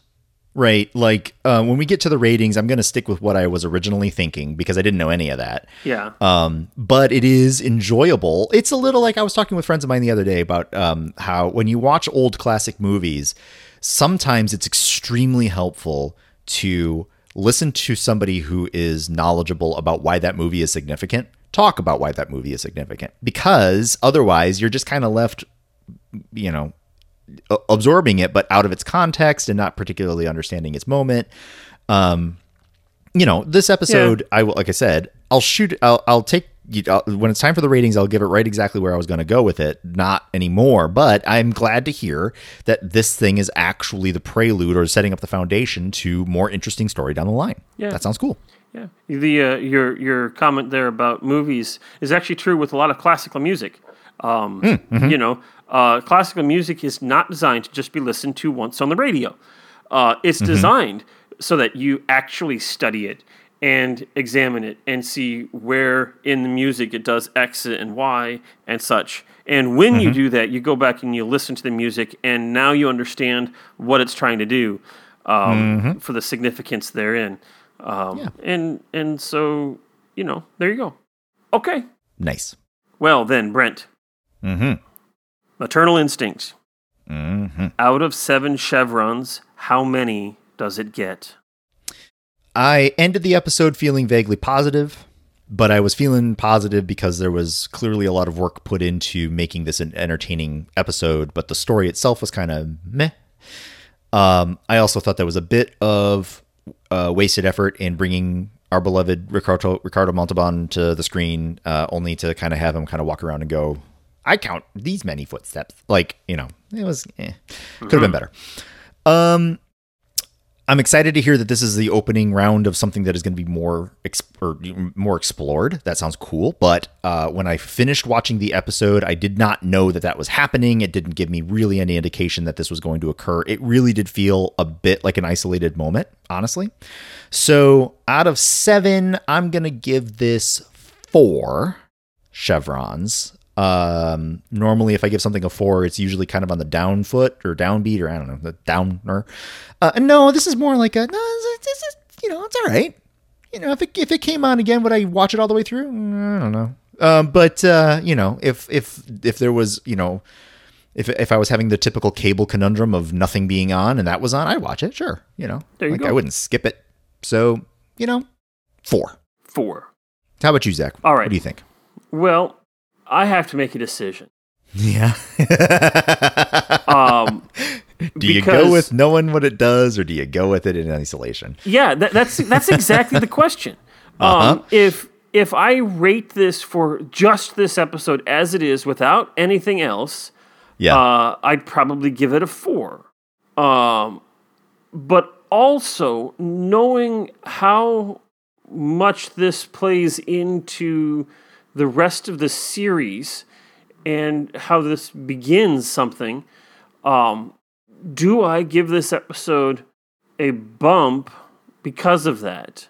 Right? Like uh, when we get to the ratings, I'm going to stick with what I was originally thinking because I didn't know any of that. yeah, Um, but it is enjoyable. It's a little like I was talking with friends of mine the other day about um, how when you watch old classic movies, sometimes it's extremely helpful to listen to somebody who is knowledgeable about why that movie is significant, talk about why that movie is significant, because otherwise you're just kind of left, you know, absorbing it, but out of its context and not particularly understanding its moment. Um, you know, this episode, I will, like I said, I'll shoot, I'll, I'll take, you- when it's time for the ratings, I'll give it right exactly where I was going to go with it, not anymore. But I'm glad to hear that this thing is actually the prelude or setting up the foundation to more interesting story down the line. Yeah. That sounds cool. Yeah. The uh, your your comment there about movies is actually true with a lot of classical music. Um, You know, uh, classical music is not designed to just be listened to once on the radio. Uh, it's designed so that you actually study it and examine it and see where in the music it does X and Y and such. And when you do that, you go back and you listen to the music, and now you understand what it's trying to do um, for the significance therein. Um, And and so you know, there you go. Okay. Nice. Well then, Brent. Mm-hmm. Maternal instincts. Mm-hmm. Out of seven chevrons, how many does it get? I ended the episode feeling vaguely positive, but I was feeling positive because there was clearly a lot of work put into making this an entertaining episode, but the story itself was kind of meh. Um, I also thought there was a bit of uh, wasted effort in bringing our beloved Ricardo Ricardo Montalban to the screen, uh, only to kind of have him kind of walk around and go, "I count these many footsteps." Like you know, it was eh. could have been better. Um, I'm excited to hear that this is the opening round of something that is going to be more ex- or more explored. That sounds cool. But uh, when I finished watching the episode, I did not know that that was happening. It didn't give me really any indication that this was going to occur. It really did feel a bit like an isolated moment, honestly. So out of seven, I'm going to give this four chevrons. Um, normally, if I give something a four, it's usually kind of on the down foot or downbeat or I don't know, the downer. Uh, no, this is more like a no. This is you know, it's all right. You know, if it if it came on again, would I watch it all the way through? Mm, I don't know. Um, but uh, you know, if if if there was you know. If, if I was having the typical cable conundrum of nothing being on and that was on, I'd watch it. Sure, you know, There you like go. I wouldn't skip it. So you know, four. Four. How about you, Zach? All right. What do you think? Well, I have to make a decision. Yeah. Um, do you because- go with knowing what it does, or do you go with it in isolation? yeah, that, that's that's exactly the question. Um, if if I rate this for just this episode as it is without anything else, Yeah. uh, I'd probably give it a four. Um, but also knowing how much this plays into the rest of the series and how this begins something, um, do I give this episode a bump because of that?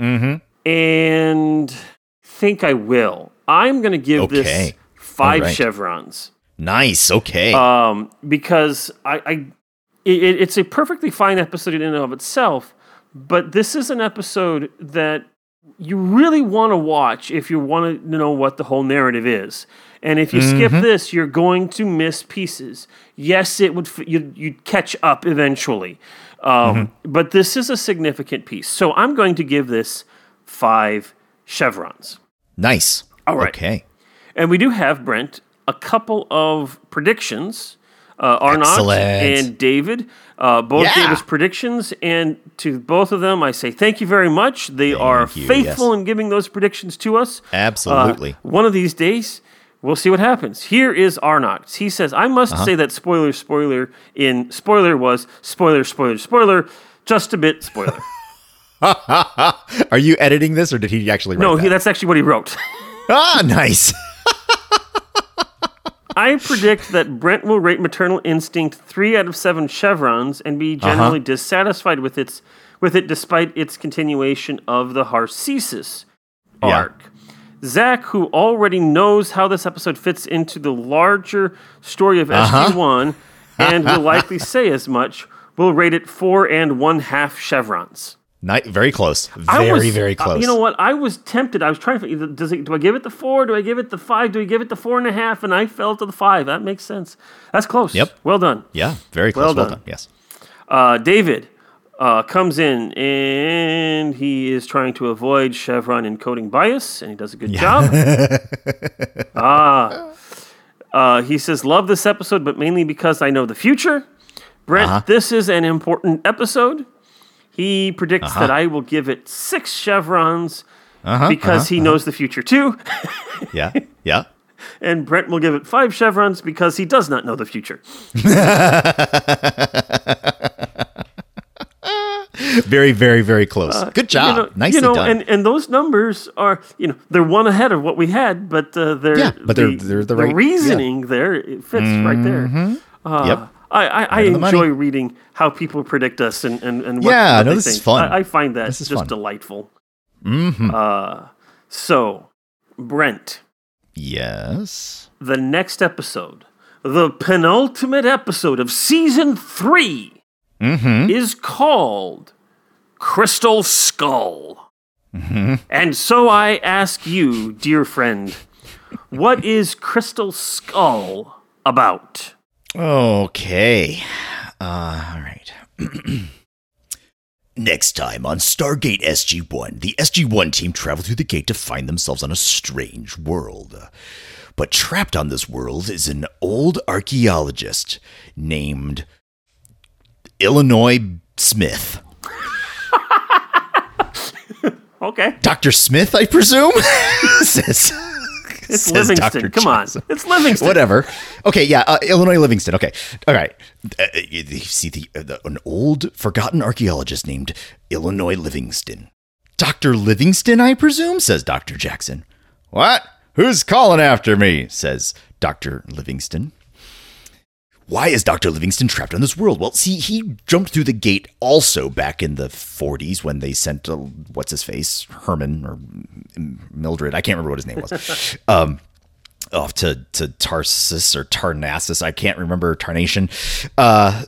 mm-hmm. And think I will. I'm going to give this Okay. five All right. chevrons Nice. Okay. um, because I, I it, it's a perfectly fine episode in and of itself, but this is an episode that you really want to watch if you want to know what the whole narrative is. And if you skip this, you're going to miss pieces. Yes, it would f- you'd, you'd catch up eventually, um, but this is a significant piece. So I'm going to give this five chevrons. nice. all right. Okay. And we do have, Brent, a couple of predictions. Uh, Arnott Excellent. and David uh, both Yeah. gave us predictions, and to both of them, I say thank you very much. They are you, faithful yes. in giving those predictions to us. Uh, Absolutely. one of these days, we'll see what happens. Here is Arnott. He says, I must Uh-huh. say that spoiler, spoiler in spoiler was spoiler, spoiler, spoiler, just a bit spoiler. Are you editing this, or did he actually write no, that? he, that's actually what he wrote. ah, nice. I predict that Brent will rate Maternal Instinct three out of seven chevrons and be generally dissatisfied with its with it despite its continuation of the Harcesis Yeah. arc. Zach, who already knows how this episode fits into the larger story of Uh-huh. SG1 and will likely say as much, will rate it four and one half chevrons. Ni- very close. Very, was- very uh, close. you know what? I was tempted. I was trying to. Does it? Do I give it the four? Do I give it the five? Do I give it the four and a half? And I fell to the five. That makes sense. That's close. Yep. Well done. Yeah, very close. Well Well, done. done. Yes. Uh, David uh, comes in and he is trying to avoid Chevron encoding bias, and he does a good job. ah. Uh, he says, Love this episode, but mainly because I know the future. Brent, Uh-huh. this is an important episode. He predicts Uh-huh. that I will give it six chevrons because he knows the future too. Yeah. Yeah. and Brent will give it five chevrons because he does not know the future. Very, very, very close. Good job. Uh, you know, Nicely you know, done. And, and those numbers are, you know, they're one ahead of what we had, but uh, they're, Yeah, but they're- they're the right- yeah. reasoning there it fits right there. Uh, Yep. I, I, I enjoy reading how people predict us and, and, and what, Yeah, what no, they this is think. fun. I, I find that This is just fun. delightful. Mhm. Uh, so, Brent, yes. the next episode, the penultimate episode of season 3 Mm-hmm. is called Crystal Skull. Mm-hmm. And so I ask you, dear friend, what is Crystal Skull about? Okay. Uh, all right. Next time on Stargate SG 1, the SG 1 team travel through the gate to find themselves on a strange world. But trapped on this world is an old archaeologist named Illinois Smith. Okay. Dr. Smith, I presume? says, It's Livingston. Dr. Come on. It's Livingston. Whatever. Okay, yeah, uh, Illinois Livingston. Okay, all right. Uh, you you see the, uh, the an old forgotten archaeologist named Illinois Livingston. Doctor Livingston, I presume, says Doctor Jackson. What? Who's calling after me? says Doctor Livingston. Why is Dr. Livingston trapped on this world? Well, see, he jumped through the gate also back in the 40s when they sent, uh, what's his face? Herman or Mildred. I can't remember what his name was. um, off to, to Tarsus or Tarnassus. I can't remember Tarnation. Uh,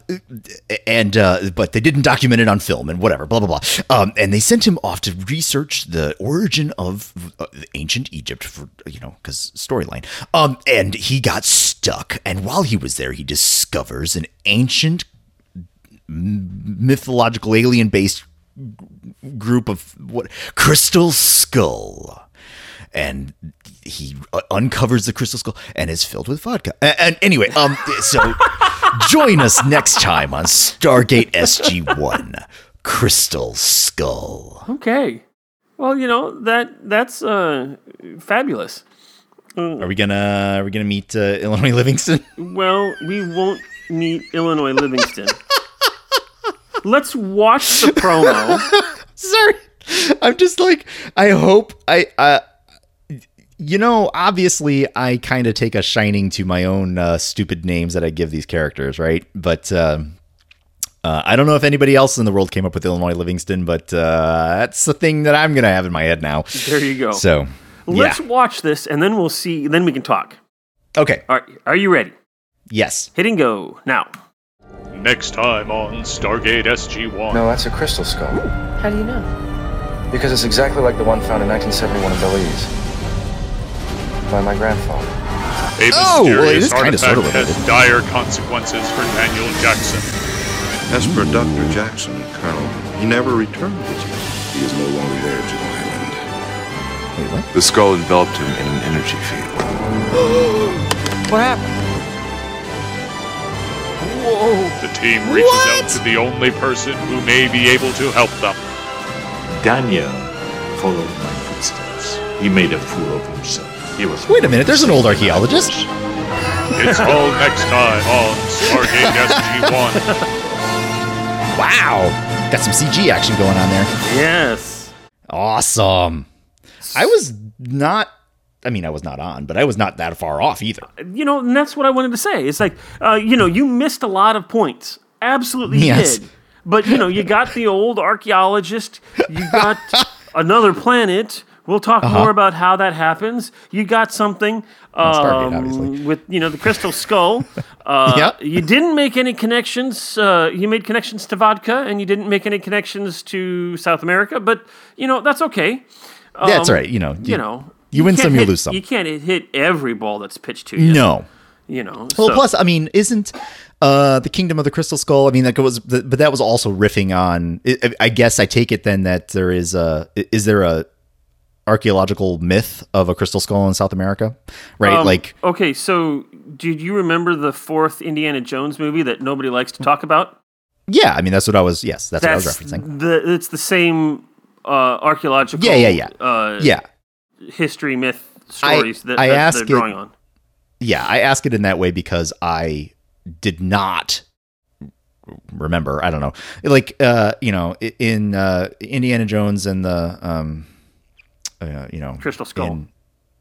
and, uh, but they didn't document it on film and whatever, blah, blah, blah. Um, and they sent him off to research the origin of uh, ancient Egypt for, you know, because storyline. Um, and he got stuck. And while he was there, he discovers an ancient mythological alien based group of what crystal skull and he uncovers the crystal skull and is filled with vodka. A- And, anyway, um, so join us next time on Stargate SG One, Crystal Skull. Okay. Well, you know that that's uh, fabulous. Are we gonna Are we gonna meet uh, Illinois Livingston? Well, we won't meet Illinois Livingston. Let's watch the promo. Sorry, I'm just like I hope I. Uh, you know, obviously, I kind of take a shining to my own uh, stupid names that I give these characters, right? But um uh, I don't know if anybody else in the world came up with Illinois Livingston, but uh, that's the thing that I'm gonna have in my head now. There you go. So, Let's yeah, watch this, and then we'll see. Then we can talk. okay, All right. Are you ready? yes, Hit and go now. Next time on Stargate SG-1. No, that's a crystal skull. How do you know? Because it's exactly like the one found in 1971 in Belize. By my grandfather. A Oh, well, mysterious is artifact sorta has dire consequences for Daniel Jackson. As for Dr. Jackson, Colonel, he never returned with you. He is no longer there, General Hammond. Wait, what? The skull enveloped him in an energy field. What happened? The team reaches out to the only person who may be able to help them. Daniel followed my footsteps. He made a fool of himself. He was. Wait a minute, there's an old archaeologist. It's all next time on Stargate SG-1. Wow, got some CG action going on there. Yes. Awesome. I was not. I mean, I was not on, but I was not that far off either. You know, and that's what I wanted to say. It's like, uh, you know, you missed a lot of points. Absolutely Yes. did. But you know, you got the old archaeologist. You got another planet. We'll talk Uh-huh. more about how that happens. You got something um, obviously. with you know the crystal skull. Uh, Yep. You didn't make any connections. Uh, you made connections to vodka, and you didn't make any connections to South America. But you know that's okay. That's Um, right. You know, You, know, you win can't some, you lose some. You can't hit every ball that's pitched to you. no. You know. Well, so- plus, I mean, isn't uh the Kingdom of the Crystal Skull? I mean, that was, but that was also riffing on. I- I guess I take it then that there is a is there a archaeological myth of a crystal skull in South America, right? Um, like, okay, so did you remember the fourth Indiana Jones movie that nobody likes to talk about? yeah, I mean, that's what I was. Yes, that's, That's what I was referencing. the it's the same uh, archaeological Yeah, yeah, yeah. Uh, Yeah, history myth stories that, I that ask they're it- drawing on. yeah. I ask it in that way because I did not remember. I don't know, like, uh, you know, in uh, Indiana Jones and the, um, uh, you know, Crystal Skull. in-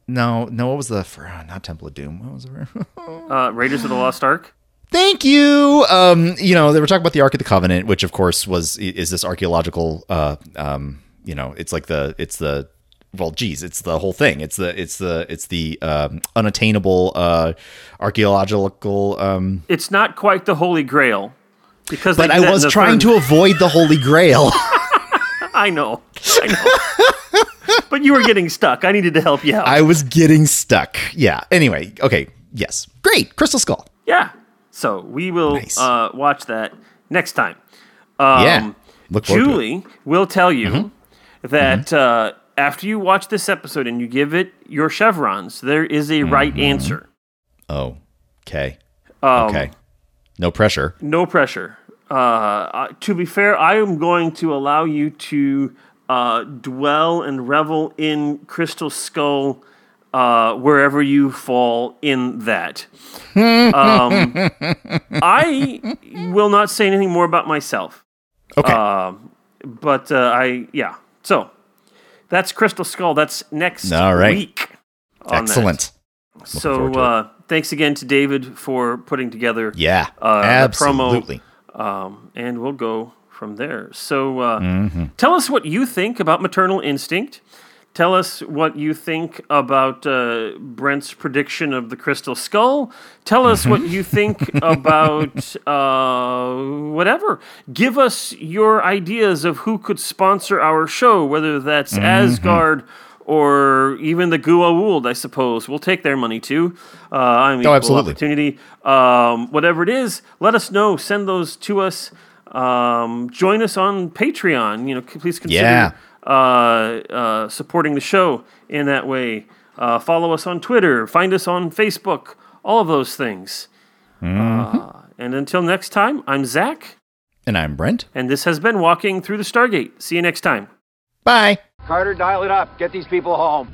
no, no. What was the for, uh, not Temple of Doom? What was it? Uh, Raiders of the Lost Ark. Thank you. Um, you know, they were talking about the Ark of the Covenant, which of course was is this archaeological uh um, you know, it's like the it's the well, geez, it's the whole thing. It's the it's the it's the um, unattainable uh archaeological um It's not quite the Holy Grail because. but I was trying to avoid the holy grail. I know. I know. but you were getting stuck. I needed to help you out. I was getting stuck. Yeah. Anyway, okay. Yes. Great. Crystal Skull. yeah. So we will Nice. uh, watch that next time. Um, yeah. Look forward to it. Mm-hmm. Julie will tell you that uh, after you watch this episode and you give it your chevrons, there is a right Mm-hmm. answer. Oh. Okay. Um, Okay. No pressure. No pressure. Uh, to be fair, I am going to allow you to uh, dwell and revel in Crystal Skull uh, wherever you fall in that. um, I will not say anything more about myself. Okay. Um, but uh, I, yeah. So that's Crystal Skull. That's next All right. week. on that. Excellent. So forward to it. uh, thanks again to David for putting together Yeah. uh, the promo. absolutely. um, and we'll go from there. So, uh, Mm-hmm. tell us what you think about maternal instinct. Tell us what you think about uh, Brent's prediction of the crystal skull. Tell us what you think about uh, whatever. Give us your ideas of who could sponsor our show, whether that's Mm-hmm. Asgard or even the Goa'uld, I suppose. We'll take their money too. Uh, I mean, Oh, absolutely. opportunity. Um, whatever it is, let us know. Send those to us. Um, join us on Patreon. You know, please consider Yeah. uh, uh, supporting the show in that way. Uh, follow us on Twitter. Find us on Facebook. All of those things. Mm-hmm. Uh, and until next time, I'm Zach, And I'm Brent. and this has been Walking Through the Stargate. See you next time. Bye. Carter, dial it up. Get these people home.